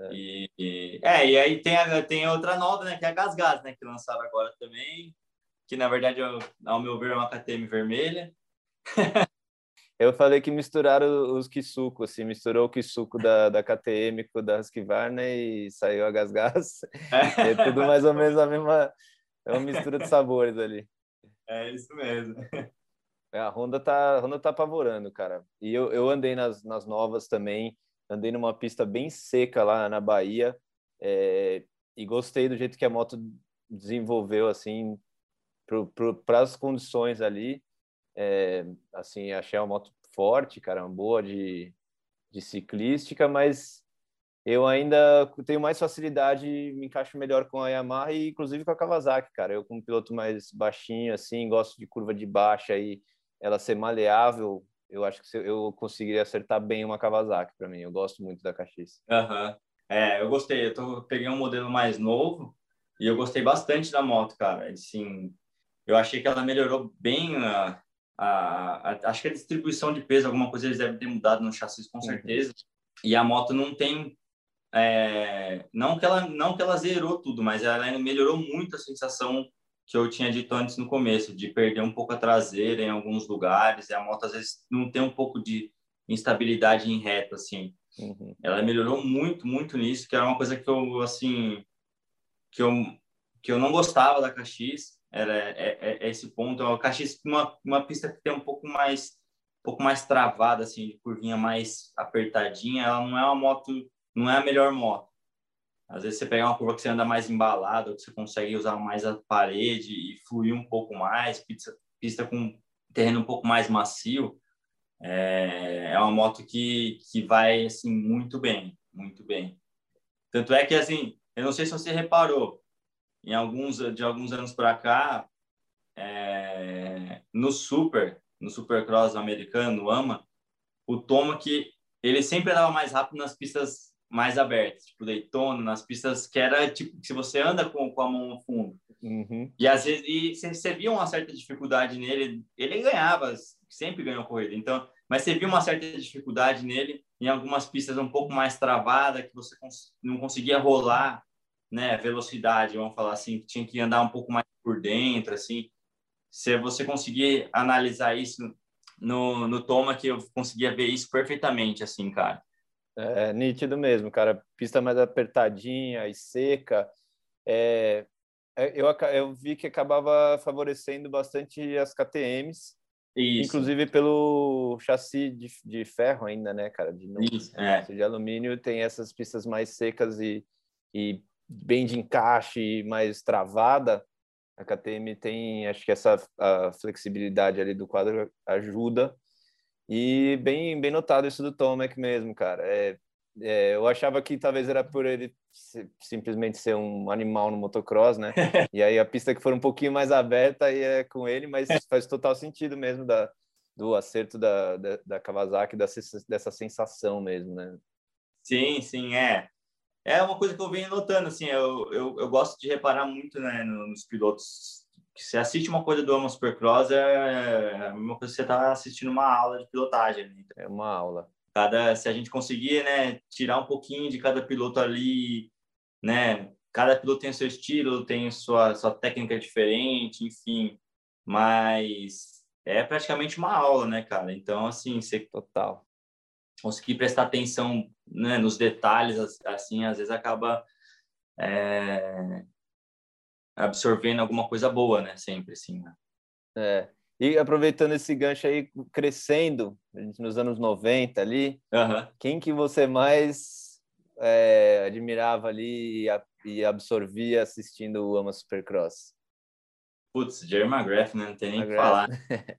É. E, e, é, e aí tem, a, tem outra nova, né? Que é a Gasgas, né? Que lançaram agora também. Que na verdade, eu, ao meu ver, é uma KTM vermelha. <laughs> eu falei que misturaram os Kisuko, assim, misturou o Kisuko da, da KTM com o da Husqvarna e saiu a Gasgas. É. <laughs> é tudo mais ou menos a mesma, é uma mistura de sabores ali. É isso mesmo. <laughs> É, a Honda tá, a Honda tá apavorando, cara. E eu, eu andei nas, nas novas também, andei numa pista bem seca lá na Bahia é, e gostei do jeito que a moto desenvolveu, assim, para as condições ali. É, assim, achei a moto forte, cara, boa de, de ciclística, mas eu ainda tenho mais facilidade, me encaixo melhor com a Yamaha e inclusive com a Kawasaki, cara. Eu como piloto mais baixinho, assim, gosto de curva de baixa e ela ser maleável, eu acho que eu conseguiria acertar bem uma Kawasaki para mim. Eu gosto muito da Caxias. Uhum. É, eu gostei. Eu tô, peguei um modelo mais novo e eu gostei bastante da moto, cara. Assim, eu achei que ela melhorou bem a, a, a, acho que a distribuição de peso, alguma coisa eles devem ter mudado no chassi com uhum. certeza. Uhum. E a moto não tem é, não que ela não que ela zerou tudo, mas ela melhorou muito a sensação que eu tinha dito antes no começo, de perder um pouco a traseira em alguns lugares, e a moto às vezes não tem um pouco de instabilidade em reta, assim. Uhum. Ela melhorou muito, muito nisso, que era uma coisa que eu, assim, que eu, que eu não gostava da Caxias, era é, é, é esse ponto. A Caxias, uma, uma pista que tem um pouco mais, um pouco mais travada, assim, de curvinha mais apertadinha, ela não é uma moto, não é a melhor moto. Às vezes você pega uma curva que você anda mais embalado, que você consegue usar mais a parede e fluir um pouco mais, pista, pista com terreno um pouco mais macio, é, é uma moto que, que vai assim muito bem, muito bem. Tanto é que assim, eu não sei se você reparou, em alguns de alguns anos para cá, é, no Super, no Supercross americano, no AMA, o Toma que ele sempre andava mais rápido nas pistas mais abertas, tipo Daytona, nas pistas que era tipo se você anda com, com a mão no fundo. Uhum. E às vezes e você via uma certa dificuldade nele, ele ganhava, sempre ganhou corrida. Então, mas você via uma certa dificuldade nele em algumas pistas um pouco mais travada que você cons não conseguia rolar, né, velocidade, vamos falar assim, que tinha que andar um pouco mais por dentro, assim. Se você conseguir analisar isso no, no Toma, que eu conseguia ver isso perfeitamente, assim, cara. É nítido mesmo, cara. Pista mais apertadinha e seca. É, é eu, eu vi que acabava favorecendo bastante as KTMs, Isso. inclusive pelo chassi de, de ferro ainda, né, cara? De, Isso, é. de alumínio tem essas pistas mais secas e, e bem de encaixe, mais travada. A KTM tem, acho que essa a flexibilidade ali do quadro ajuda e bem, bem notado isso do Tomek mesmo, cara. É, é, eu achava que talvez era por ele simplesmente ser um animal no motocross, né? <laughs> e aí a pista que for um pouquinho mais aberta aí é com ele, mas <laughs> faz total sentido mesmo da, do acerto da, da, da Kawasaki, dessa, dessa sensação mesmo, né? Sim, sim, é. É uma coisa que eu venho notando, assim, eu, eu, eu gosto de reparar muito né, nos pilotos que você assiste uma coisa do Ama Supercross é, é a mesma coisa que você está assistindo uma aula de pilotagem. Né? É uma aula. Cada, se a gente conseguir, né, tirar um pouquinho de cada piloto ali, né, cada piloto tem seu estilo, tem sua sua técnica diferente, enfim, mas é praticamente uma aula, né, cara? Então, assim, você total conseguir prestar atenção né, nos detalhes, assim, às vezes acaba é, absorvendo alguma coisa boa, né? Sempre, assim, né? É. E aproveitando esse gancho aí, crescendo nos anos 90 ali, uhum. quem que você mais é, admirava ali e, absorvia assistindo o Ama Supercross? Putz, Jerry McGrath, né? Não tem nem o que falar.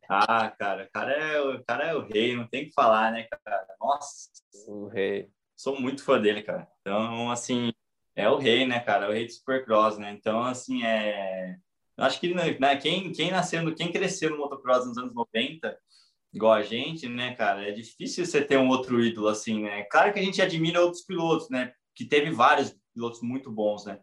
ah, cara, o cara, é, o cara é o rei, não tem que falar, né, cara? Nossa! O rei. Sou muito fã dele, cara. Então, assim, é o rei, né, cara? É o rei do Supercross, né? Então, assim, é... Eu acho que né, quem, quem nasceu, quem cresceu no motocross nos anos 90, igual a gente, né, cara, é difícil você ter um outro ídolo assim, né? Claro que a gente admira outros pilotos, né? Que teve vários pilotos muito bons, né?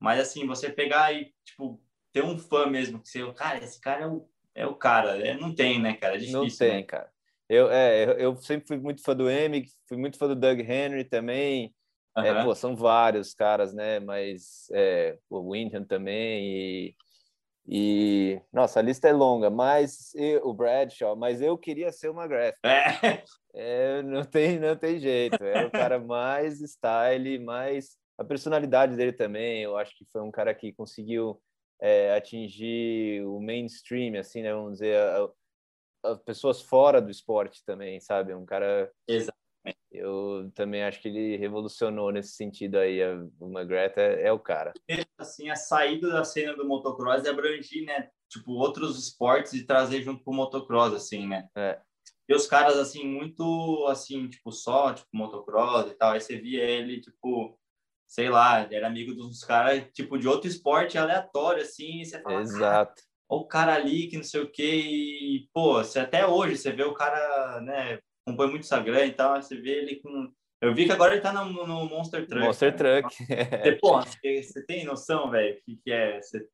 Mas, assim, você pegar e, tipo, ter um fã mesmo, que você, cara, esse cara é o, é o cara. É, não tem, né, cara? É difícil. Não tem, né? cara. Eu, é, eu, sempre fui muito fã do Emig, fui muito fã do Doug Henry também. Uhum. É, pô, são vários caras, né? Mas é, o Windham também e, e nossa, a lista é longa, mas eu, o Bradshaw, mas eu queria ser o McGrath. É. é. não tem, não tem jeito. É o cara mais style, mais a personalidade dele também. Eu acho que foi um cara que conseguiu é, atingir o mainstream, assim, né? Vamos dizer, a, as pessoas fora do esporte também, sabe? Um cara. Exatamente. Eu também acho que ele revolucionou nesse sentido aí. O McGrath é, é, o cara. Assim, a saída da cena do motocross é abrangir, né? Tipo, outros esportes e trazer junto com o motocross, assim, né? É. E os caras, assim, muito, assim, tipo, só, tipo, motocross e tal. Aí você via ele, tipo, sei lá, era amigo dos caras, tipo, de outro esporte aleatório, assim. Você fala, Exato o cara ali que não sei o que e, pô, você até hoje você vê o cara, né, compõe muito Instagram e tal, você vê ele com eu vi que agora ele tá no, no Monster Truck. Monster cara. Truck. Você, pô, <laughs> você, você tem noção, velho, o que, que é? Você,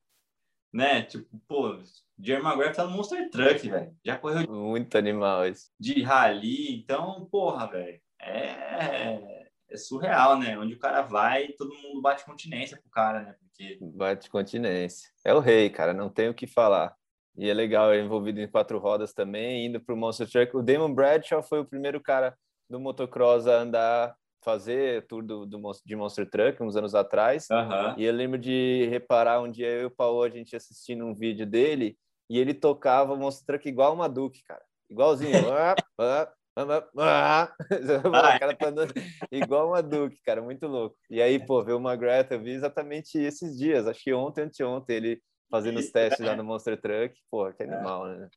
né? Tipo, pô, Jerry Maguire tá no Monster Truck, velho. Já correu. Muito animal isso. De rally, então, porra, velho. É, é surreal, né? Onde o cara vai, todo mundo bate continência pro cara, né? Porque... Bate continência. É o rei, cara, não tem o que falar. E é legal, ele é envolvido em quatro rodas também, indo para o Monster Truck. O Damon Bradshaw foi o primeiro cara do motocross a andar, fazer tour do, do, de Monster Truck uns anos atrás. Uhum. E eu lembro de reparar um dia eu e o Paulo, a gente assistindo um vídeo dele, e ele tocava o Monster Truck igual uma Duke, cara. Igualzinho. <laughs> Ah, <laughs> o cara tá andando igual uma Duke, cara, muito louco. E aí, pô, ver o McGrath, eu vi exatamente esses dias, acho que ontem, anteontem, ele fazendo os testes lá no Monster Truck, pô, que animal, né?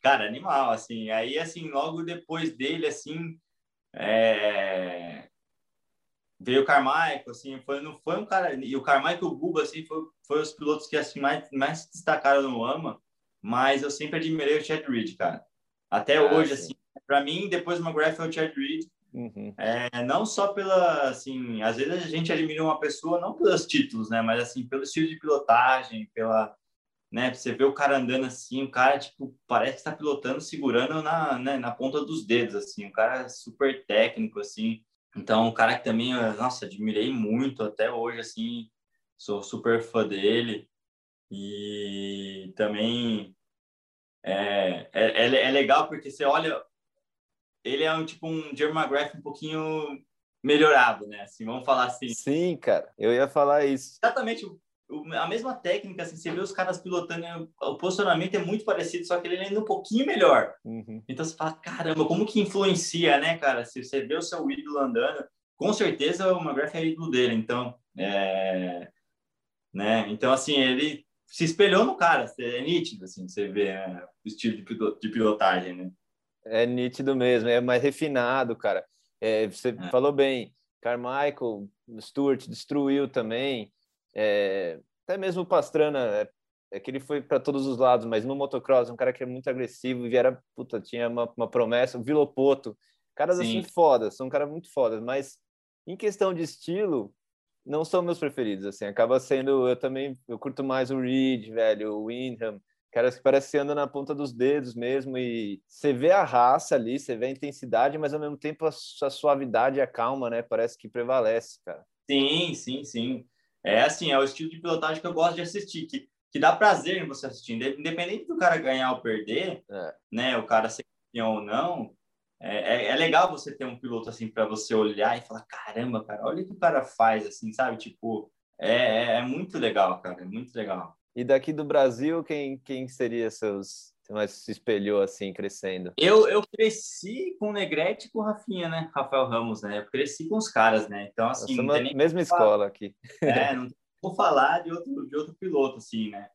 Cara, animal, assim. Aí, assim, logo depois dele, assim, é... veio o Carmichael, assim, foi, não foi um cara... E o Carmichael e o Buba, assim, foi, foi os pilotos que, assim, mais, mais destacaram no AMA, mas eu sempre admirei o Chad Reed, cara. Até ah, hoje, sim. assim, para mim, depois do McGrath é o Chad Reed. Uhum. É, não só pela, assim, às vezes a gente admira uma pessoa não pelos títulos, né, mas assim pelo estilo de pilotagem, pela, né, você vê o cara andando assim, o cara tipo parece que está pilotando segurando na, né, na ponta dos dedos, assim, um cara super técnico, assim. Então, um cara que também, nossa, admirei muito até hoje, assim, sou super fã dele e também é, é, é, é legal porque você olha ele é um tipo um Jeremy McGrath um pouquinho melhorado, né? Assim, vamos falar assim. Sim, cara, eu ia falar isso. Exatamente a mesma técnica, assim, você vê os caras pilotando, o posicionamento é muito parecido, só que ele é ainda um pouquinho melhor. Uhum. Então você fala, caramba, como que influencia, né, cara? Se você vê o seu ídolo andando, com certeza o McGrath é ídolo dele, então, é... né? Então, assim, ele se espelhou no cara, é nítido, assim, você vê né? o estilo de pilotagem, né? É nítido mesmo, é mais refinado, cara. É, você é. falou bem, Carmichael, Stewart destruiu também. É, até mesmo o Pastrana, é, é que ele foi para todos os lados, mas no motocross, um cara que é muito agressivo e era, puta, tinha uma, uma promessa. O Vilopoto, caras Sim. assim fodas, são caras muito fodas, mas em questão de estilo, não são meus preferidos, assim, acaba sendo, eu também, eu curto mais o Reed, velho, o Windham, caras que parece que anda na ponta dos dedos mesmo e você vê a raça ali, você vê a intensidade, mas ao mesmo tempo a, a suavidade e a calma, né? Parece que prevalece, cara. Sim, sim, sim. É assim, é o estilo de pilotagem que eu gosto de assistir, que, que dá prazer em você assistir, independente do cara ganhar ou perder, é. né? O cara ser campeão ou não, é, é, é, legal você ter um piloto assim para você olhar e falar, caramba, cara, olha o que o cara faz, assim, sabe? Tipo, é, é, é muito legal, cara, é muito legal. E daqui do Brasil, quem, quem seria seus. Você mais se espelhou assim, crescendo? Eu, eu cresci com o Negrete e com o Rafinha, né? Rafael Ramos, né? Eu cresci com os caras, né? Então, assim. Nossa, nem mesma escola aqui. É, não vou falar de outro, de outro piloto, assim, né?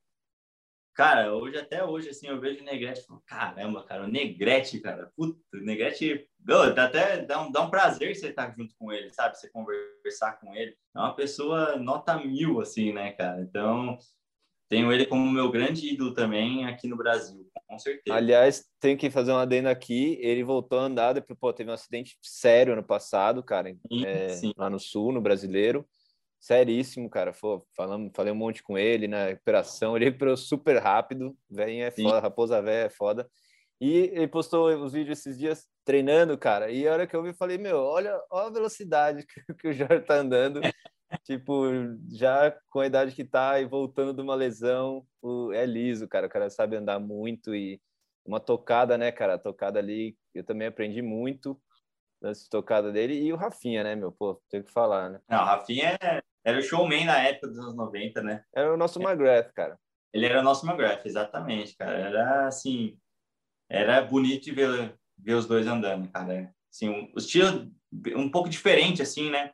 Cara, hoje, até hoje, assim, eu vejo o Negrete e falo, caramba, cara, o Negrete, cara, puta, o Negrete, oh, dá até dá um, dá um prazer você estar junto com ele, sabe? Você conversar com ele. É uma pessoa nota mil, assim, né, cara? Então, tenho ele como meu grande ídolo também aqui no Brasil, com certeza. Aliás, tenho que fazer um adendo aqui. Ele voltou a andar depois, pô, teve um acidente sério ano passado, cara, sim, é, sim. lá no sul, no brasileiro. seríssimo, cara. Pô, falamos, falei um monte com ele na recuperação. <laughs> Ele recuperou super rápido. Velho é foda, Sim. raposa velha é foda. E ele postou os vídeos esses dias treinando, cara. E a hora que eu vi, falei, meu, olha, olha a velocidade que, <laughs> que o Jorge tá andando. Tipo, já com a idade que tá e voltando de uma lesão, o, é liso, cara. O cara sabe andar muito e uma tocada, né, cara? A tocada ali, eu também aprendi muito nessa tocada dele. E o Rafinha, né, meu? Pô, tem que falar, né? Não, o Rafinha é, era o showman na época dos anos 90, né? Era o nosso McGrath, cara. Ele era o nosso McGrath, exatamente, cara. Era assim, era bonito de ver, ver os dois andando, cara. Assim, um, o estilo um pouco diferente, assim, né?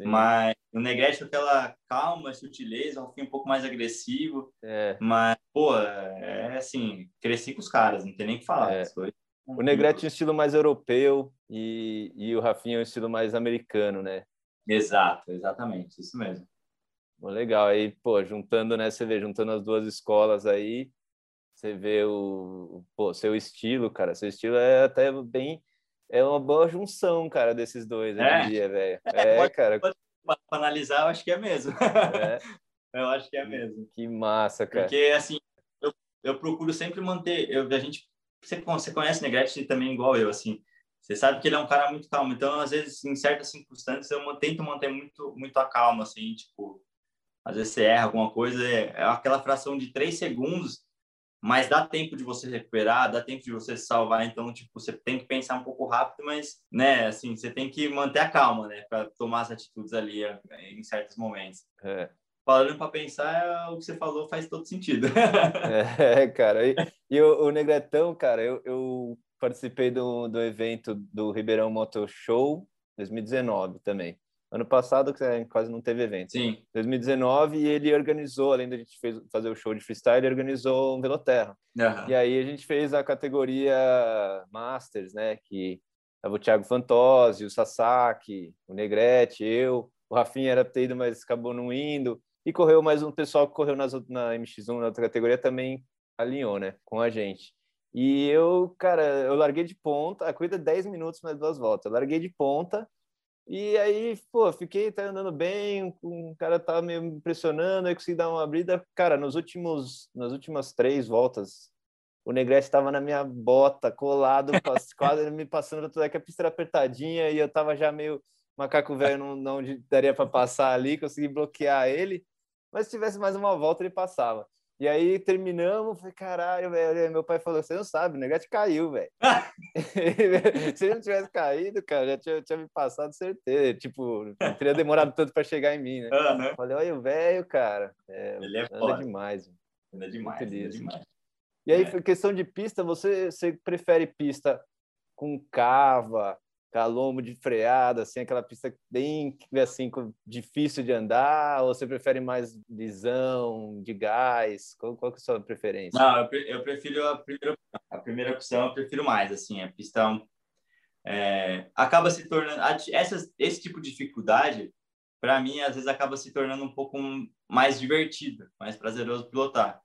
Sim. Mas o Negrete com aquela calma, sutileza, um fim um pouco mais agressivo. É. Mas, pô, é assim, cresci com os caras, não tem nem o que falar. É. O Negrete é um estilo mais europeu e, e o Rafinha é um estilo mais americano, né? Exato, exatamente, isso mesmo. Legal, aí, pô, juntando, né, você vê, juntando as duas escolas aí, você vê o pô, seu estilo, cara. Seu estilo é até bem. É uma boa junção, cara, desses dois hoje em dia, velho. <laughs> É, cara. Para analisar, eu acho que é mesmo. É. <laughs> eu acho que é mesmo. Que massa, cara. Porque, assim, eu, eu procuro sempre manter. Eu, a gente. Você, você conhece Negrete também igual eu, assim. Você sabe que ele é um cara muito calmo. Então, às vezes, em certas circunstâncias, eu tento manter muito, muito a calma, assim, tipo. Às vezes você erra alguma coisa, é, é aquela fração de três segundos mas dá tempo de você recuperar, dá tempo de você se salvar, então, tipo, você tem que pensar um pouco rápido, mas, né, assim, você tem que manter a calma, né, para tomar as atitudes ali eh, em certos momentos. É. Falando para pensar, o que você falou faz todo sentido. <laughs> é, <laughs> cara, e, e o, o, Negretão, cara, eu, eu participei do, do evento do Ribeirão Motor Show 2019 também. Ano passado quase não teve evento. Sim. 2019 e ele organizou, além da gente fez, fazer o show de freestyle, ele organizou um Veloterra. Uhum. E aí a gente fez a categoria Masters, né? Que tava o Thiago Fantozzi, o Sasaki, o Negrete, eu. O Rafinha era ter ido, mas acabou não indo. E correu mais um pessoal que correu nas, na MX1, na outra categoria, também alinhou, né? Com a gente. E eu, cara, eu larguei de ponta, a corrida 10 minutos mais duas voltas. Eu larguei de ponta e aí, pô, fiquei tá andando bem, o cara tava me impressionando, aí consegui dar uma abrida. Cara, nos últimos, nas últimas três voltas, o Negrete estava na minha bota, colado, <laughs> quase me passando tudo, é que a pista era apertadinha e eu tava já meio macaco velho, não, não daria para passar ali, consegui bloquear ele, mas se tivesse mais uma volta ele passava. E aí terminamos, falei, caralho, velho. Meu pai falou: você não sabe, o negócio caiu, velho. <laughs> <laughs> Se ele não tivesse caído, cara, já tinha, tinha me passado certeza. Tipo, não teria demorado tanto para chegar em mim, né? Uhum. Falei, olha o velho, cara. É, ele é anda demais. Anda demais, anda demais. E aí, é. questão de pista, você, você prefere pista com cava, calombo de freada, assim, aquela pista bem assim difícil de andar, ou você prefere mais lisão, de gás? Qual, qual é a sua preferência? Não, eu, eu prefiro a primeira, a primeira opção, eu prefiro mais, assim, a pista é, acaba se tornando essas, esse tipo de dificuldade para mim às vezes acaba se tornando um pouco mais divertido, mais prazeroso pilotar.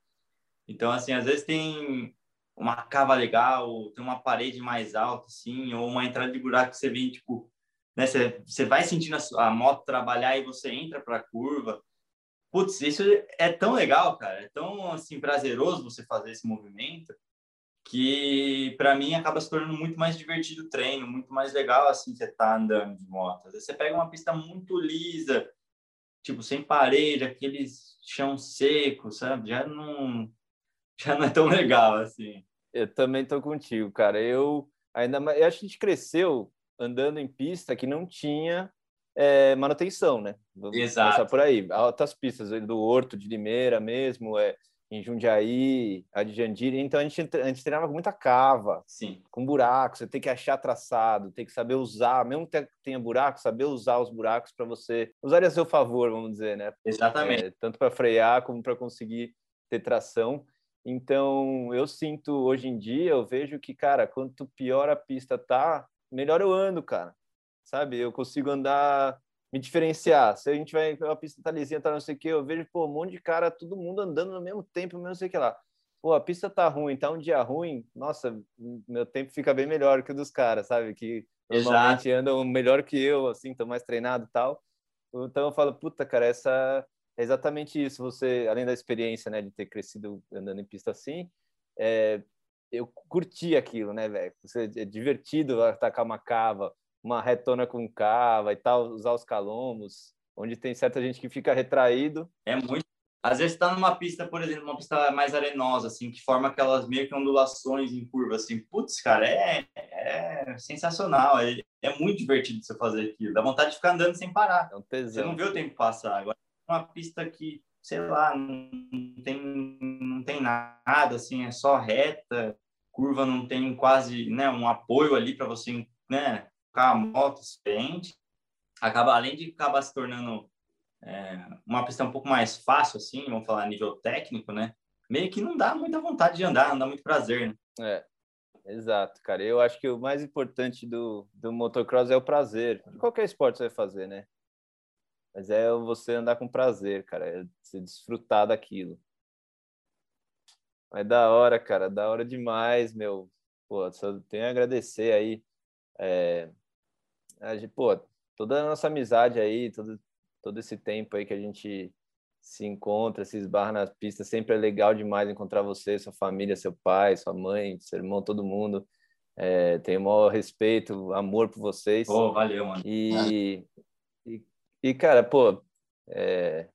Então assim, às vezes tem uma cava legal, tem uma parede mais alta, assim, ou uma entrada de buraco que você vem, tipo, né, você, você vai sentindo a, a moto trabalhar e você entra para a curva. Putz, isso é tão legal, cara, é tão, assim, prazeroso você fazer esse movimento, que para mim acaba se tornando muito mais divertido o treino, muito mais legal, assim, você tá andando de moto. Às vezes você pega uma pista muito lisa, tipo, sem parede, aquele chão seco, sabe? Já não, já não é tão legal, assim. Eu também tô contigo, cara. Eu ainda mais, eu acho que a gente cresceu andando em pista que não tinha é, manutenção, né? Vamos Exato. por aí. Altas pistas do Horto de Limeira mesmo, é, em Jundiaí, a de Jandira. Então a gente, a gente treinava com muita cava, Sim. com buracos. Você tem que achar traçado, tem que saber usar, mesmo que tenha buraco, saber usar os buracos para você usar a seu favor, vamos dizer, né? Exatamente. É, tanto para frear como para conseguir ter tração. Então, eu sinto hoje em dia, eu vejo que, cara, quanto pior a pista tá, melhor eu ando, cara. Sabe? Eu consigo andar, me diferenciar. Se a gente vai, a pista tá lisinha, tá não sei o quê, eu vejo, pô, um monte de cara, todo mundo andando no mesmo tempo, não sei o que lá. Pô, a pista tá ruim, tá um dia ruim, nossa, meu tempo fica bem melhor que o dos caras, sabe? Que normalmente Exato. andam melhor que eu, assim, tô mais treinado e tal. Então eu falo, puta, cara, essa é exatamente isso. Você, além da experiência, né, de ter crescido andando em pista assim, é, eu curti aquilo, né, velho? É divertido atacar uma cava, uma retona com cava e tal, usar os calombos, onde tem certa gente que fica retraído. É muito. Às vezes está numa pista, por exemplo, uma pista mais arenosa, assim, que forma aquelas meio que ondulações em curva, assim. Putz, cara, é, é sensacional. É, é muito divertido você fazer aquilo. Dá vontade de ficar andando sem parar. É um você não vê o tempo passar. Agora, uma pista que, sei lá, não tem, não tem nada, assim, é só reta, curva não tem quase né, um apoio ali para você né, colocar a moto experiente, acaba, além de acabar se tornando é, uma pista um pouco mais fácil, assim, vamos falar nível técnico, né? Meio que não dá muita vontade de andar, não dá muito prazer, né? É, exato, cara. Eu acho que o mais importante do, do motocross é o prazer. De qualquer esporte você vai fazer, né? Mas é você andar com prazer, cara. É você desfrutar daquilo. Mas da hora, cara. Da hora demais, meu. Pô, só tenho a agradecer aí. É, a gente, pô, toda a nossa amizade aí, todo, todo esse tempo aí que a gente se encontra, se esbarra nas pistas, sempre é legal demais encontrar você, sua família, seu pai, sua mãe, seu irmão, todo mundo. É, tenho o maior respeito, amor por vocês. Pô, valeu, mano. E, e, cara, pô, é,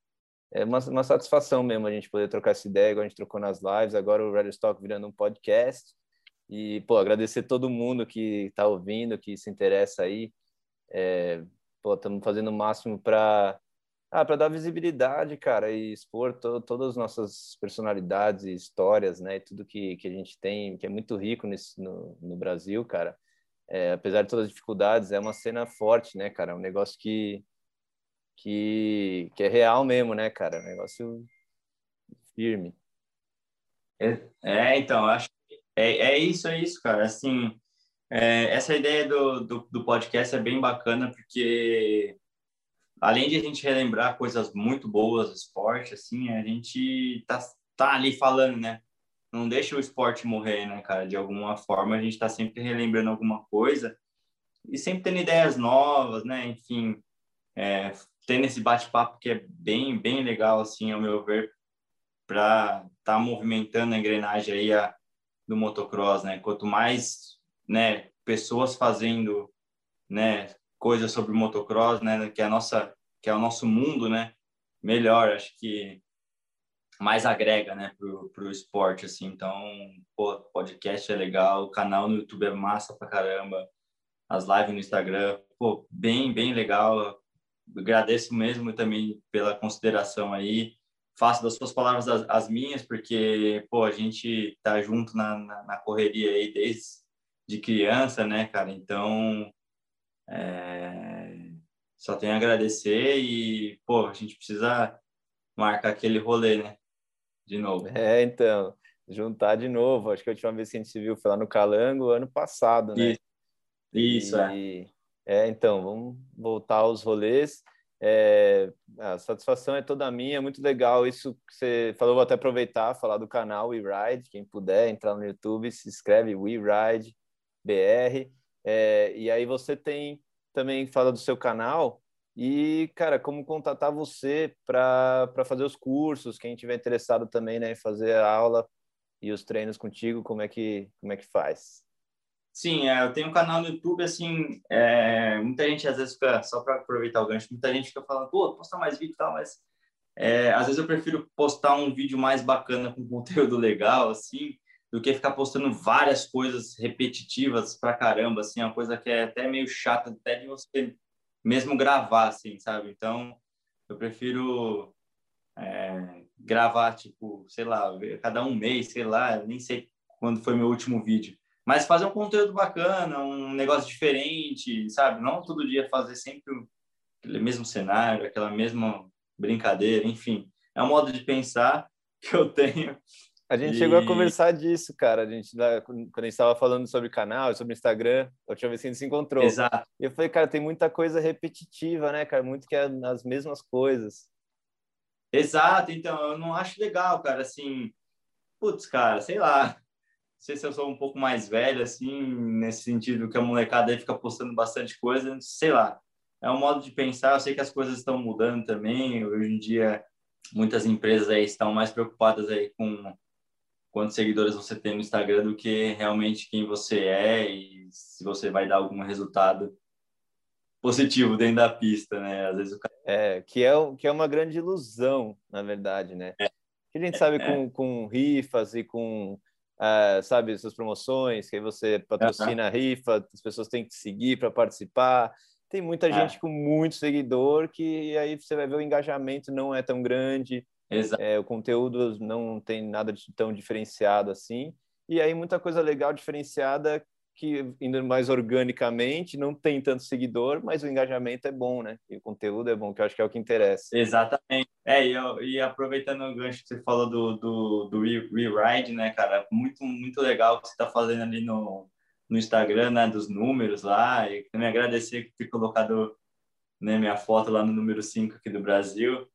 é uma, uma satisfação mesmo a gente poder trocar essa ideia, igual a gente trocou nas lives, agora o Radio Stock virando um podcast. E, pô, agradecer todo mundo que está ouvindo, que se interessa aí. É, pô, estamos fazendo o máximo para ah, para dar visibilidade, cara, e expor to todas as nossas personalidades e histórias, né? E tudo que, que a gente tem, que é muito rico nesse, no, no Brasil, cara. É, apesar de todas as dificuldades, é uma cena forte, né, cara? É um negócio que, que, que é real mesmo, né, cara? É negócio firme. É, é então, acho é, é isso, é isso, cara. Assim, é, essa ideia do, do, do, podcast é bem bacana, porque além de a gente relembrar coisas muito boas do esporte, assim, a gente tá, tá ali falando, né? Não deixa o esporte morrer, né, cara? De alguma forma, a gente tá sempre relembrando alguma coisa e sempre tendo ideias novas, né? Enfim, é, tendo esse bate-papo que é bem, bem legal, assim, ao meu ver, para estar tá movimentando a engrenagem aí a, do motocross, né? Quanto mais né, pessoas fazendo, né, coisas sobre motocross, né, que é a nossa, que é o nosso mundo, né, melhor, acho que mais agrega, né, pro, pro esporte, assim, então, pô, podcast é legal, o canal no YouTube é massa pra caramba, as lives no Instagram, pô, bem, bem legal, agradeço mesmo também pela consideração aí, faço das suas palavras as, as minhas, porque, pô, a gente tá junto na, na, na correria aí desde de criança, né, cara? Então, é... só tenho a agradecer e, pô, a gente precisa marcar aquele rolê, né? De novo. É, então, juntar de novo. Acho que a última vez que a gente se viu foi lá no Calango, ano passado, né? Isso, é. e... é. É, então, vamos voltar aos rolês. É, a satisfação é toda minha, muito legal isso que você falou. Vou até aproveitar falar do canal We Ride. Quem puder entrar no YouTube, se inscreve We Ride. BR. É, e aí você tem também fala do seu canal e, cara, como contatar você para fazer os cursos, quem tiver interessado também né, em fazer a aula e os treinos contigo, como é que, como é que faz? Sim, é, eu tenho um canal no YouTube, assim, é, muita gente às vezes fica, só para aproveitar o gancho, muita gente fica falando, pô, postar mais vídeo e tal, mas é, às vezes eu prefiro postar um vídeo mais bacana com <laughs> conteúdo legal, assim, do que ficar postando várias coisas repetitivas pra caramba, assim, é uma coisa que é até meio chata, até de você mesmo gravar, assim, sabe? Então, eu prefiro é, gravar, tipo, sei lá, cada um mês, sei lá, nem sei quando foi meu último vídeo. Mas fazer um conteúdo bacana, um negócio diferente, sabe? Não todo dia fazer sempre aquele mesmo cenário, aquela mesma brincadeira, enfim. É um modo de pensar <laughs> que eu tenho a gente e... chegou a conversar disso, cara. A gente, quando a gente estava falando sobre canal, sobre Instagram, a última vez que a gente se encontrou. Exato. E eu falei, cara, tem muita coisa repetitiva, né, cara? Muito que é as mesmas coisas. Exato, então, eu não acho legal, cara, assim, putz, cara, sei lá, sei se eu sou um pouco mais velho, assim, nesse sentido que a molecada aí fica postando bastante coisa, sei lá, é um modo de pensar. Eu sei que as coisas estão mudando também. Hoje em dia, muitas empresas aí estão mais preocupadas aí com quantos seguidores você tem no Instagram do que realmente quem você é e se você vai dar algum resultado positivo dentro da pista, né? Às vezes o cara... É, que é, que é uma grande ilusão, na verdade, né? É. Que a gente sabe é. com, com rifas e com, uh, sabe, essas promoções, que aí você patrocina a rifa, as pessoas têm que te seguir para participar. Tem muita é. gente com muito seguidor que aí você vai ver o engajamento não é tão grande, é, o conteúdo não tem nada de tão diferenciado assim. E aí muita coisa legal diferenciada que indo mais organicamente, não tem tanto seguidor, mas o engajamento é bom, né? E o conteúdo é bom, que eu acho que é o que interessa. Exatamente. É, e, e aproveitando o gancho que você falou do, do, do Rewrite, né, cara? Muito, muito legal o que você está fazendo ali no, no Instagram, né? Dos números lá. E também agradecer por ter colocado né, minha foto lá no número 5 aqui do Brasil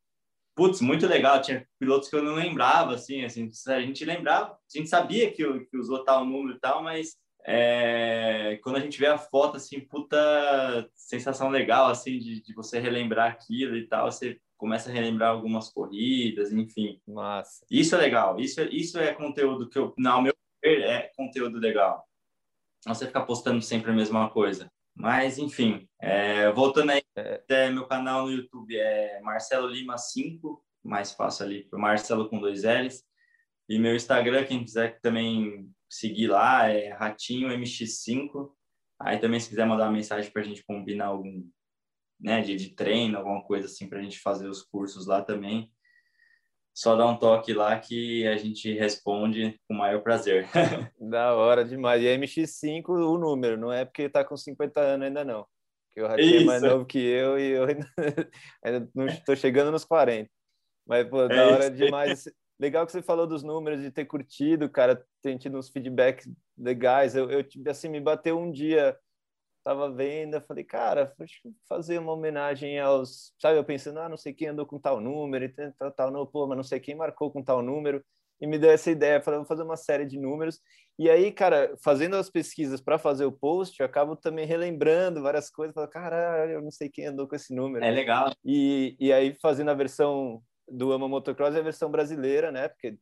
putz, muito legal. Tinha pilotos que eu não lembrava, assim, assim, a gente lembrava, a gente sabia que, que usou tal número e tal, mas é, quando a gente vê a foto, assim, puta sensação legal, assim, de, de você relembrar aquilo e tal, você começa a relembrar algumas corridas, enfim. Massa. Isso é legal, isso, isso é conteúdo que eu, não, meu ver, é conteúdo legal. Não você ficar postando sempre a mesma coisa. Mas, enfim, é, voltando aí, é, meu canal no YouTube é Marcelo Lima 5, mais fácil ali, Marcelo com dois L's. E meu Instagram, quem quiser também seguir lá, é Ratinho MX5. Aí também, se quiser mandar uma mensagem para a gente combinar algum né, dia de treino, alguma coisa assim, para a gente fazer os cursos lá também, só dá um toque lá que a gente responde com o maior prazer. <laughs> da hora demais. E é MX5 o número, não é porque está com 50 anos ainda não. Porque o Ratinho é mais novo que eu e eu ainda, <laughs> ainda não estou chegando nos 40. Mas, pô, da é hora demais. Legal que você falou dos números, de ter curtido, cara, ter tido uns feedbacks legais. Eu, eu assim, me bateu um dia tava vendo, falei, cara, deixa eu fazer uma homenagem aos, sabe, eu pensando, ah, não sei quem andou com tal número, e tal, tal, não, pô, mas não sei quem marcou com tal número, e me deu essa ideia, falei, vou fazer uma série de números, e aí, cara, fazendo as pesquisas para fazer o post, eu acabo também relembrando várias coisas, falo, caralho, eu não sei quem andou com esse número. É legal. E, e aí, fazendo a versão do Ama Motocross, é a versão brasileira, né, porque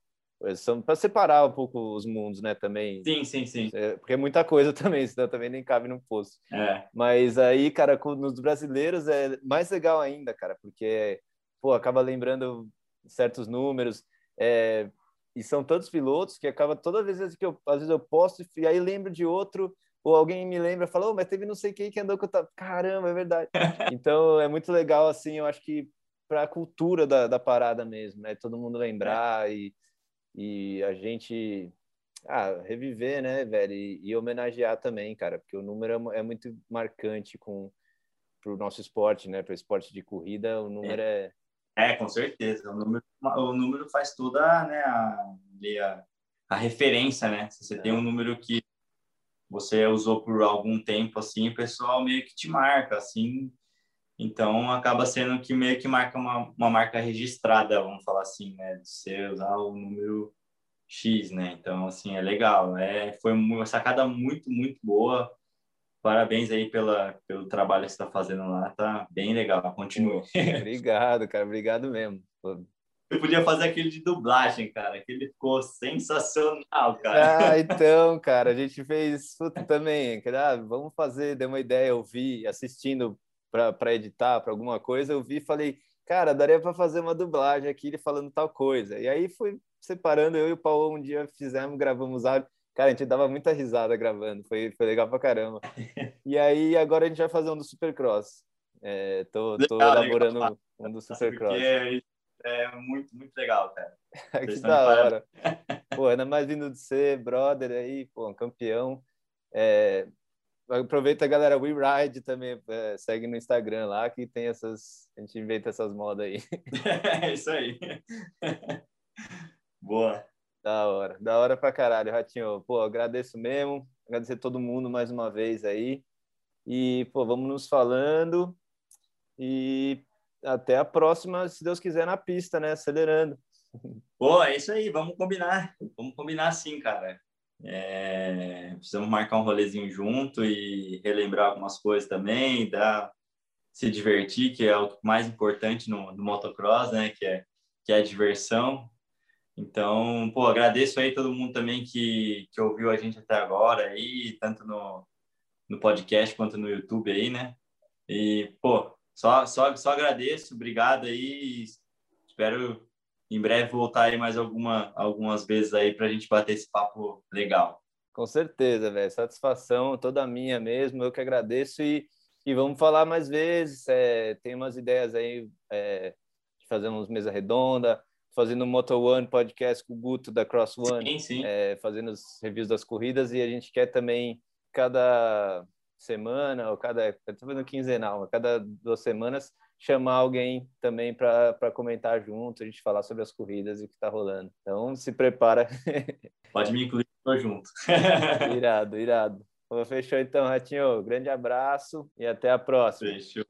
são para separar um pouco os mundos, né, também. Sim, sim, sim. É, porque é muita coisa <laughs> também, senão também nem cabe no poço. É. Mas aí, cara, com, nos brasileiros é mais legal ainda, cara, porque, pô, acaba lembrando certos números, é, e são tantos pilotos que acaba toda vez que eu, às vezes eu posto e aí lembro de outro, ou alguém me lembra, fala, oh, mas teve não sei quem que andou com o Caramba, é verdade. <laughs> então, é muito legal, assim, eu acho que para a cultura da, da parada mesmo, né? Todo mundo lembrar é. e e a gente ah, reviver, né, velho, e, e, homenagear também, cara, porque o número é, é muito marcante com para o nosso esporte, né, para o esporte de corrida, o número é. é... é com certeza. O número, o número faz toda né, a, a, a referência, né? Se você é. tem um número que você usou por algum tempo, assim, o pessoal meio que te marca, assim, então, acaba sendo que meio que marca uma, uma marca registrada, vamos falar assim, né? De você usar o número X, né? Então, assim, é legal. É, foi uma sacada muito, muito boa. Parabéns aí pela, pelo trabalho que você está fazendo lá. Tá bem legal. Continue. Obrigado, cara. Obrigado mesmo. Eu podia fazer aquele de dublagem, cara. Aquele ficou sensacional, cara. Ah, <laughs> então, cara, a gente fez puta, também. Ah, vamos fazer, deu uma ideia, eu vi assistindo para editar, para alguma coisa, eu vi e falei, cara, daria para fazer uma dublagem aqui ele falando tal coisa. E aí fui separando, eu e o Paulo um dia fizemos, gravamos áudio. Cara, a gente dava muita risada gravando, foi, foi legal pra caramba. E aí agora a gente vai fazer um do Supercross. É, tô, tô legal, elaborando legal. um do Supercross. É, é muito, muito legal, cara. <laughs> que da hora. pô, ainda mais vindo de ser brother aí, pô, campeão. É, aproveita a galera We Ride também, é, segue no Instagram lá que tem essas, a gente inventa essas modas aí. <laughs> é isso aí. Boa. Da hora, da hora pra caralho, Ratinho. Pô, agradeço mesmo, agradecer todo mundo mais uma vez aí. E, pô, vamos nos falando e até a próxima, se Deus quiser, na pista, né? Acelerando. Pô, é isso aí, vamos combinar. Vamos combinar sim, cara. É, precisamos marcar um rolezinho junto e relembrar algumas coisas também, dar, se divertir, que é o mais importante no, no motocross, né? Que é, que é a diversão. Então, pô, agradeço aí todo mundo também que, que ouviu a gente até agora aí, tanto no, no podcast quanto no YouTube aí, né? E, pô, só, só, só agradeço, obrigado aí. Espero em breve voltar aí mais alguma, algumas vezes aí para a gente bater esse papo legal. Com certeza, velho. Satisfação toda minha mesmo. Eu que agradeço e, e vamos falar mais vezes. É, tem umas ideias aí é, de fazer uns mesa redonda, fazendo um Moto One podcast com o Guto da Cross One, sim, sim. É, fazendo os reviews das corridas e a gente quer também cada semana ou cada, estou fazendo quinzenal, a cada duas semanas chamar alguém também para comentar junto, a gente falar sobre as corridas e o que está rolando. Então, se prepara. <laughs> Pode me incluir, tô junto. <laughs> irado, irado. Fechou então, Ratinho. Grande abraço e até a próxima. Fechou.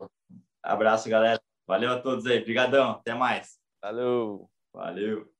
Abraço, galera. Valeu a todos aí. Obrigadão. Até mais. Valeu. Valeu.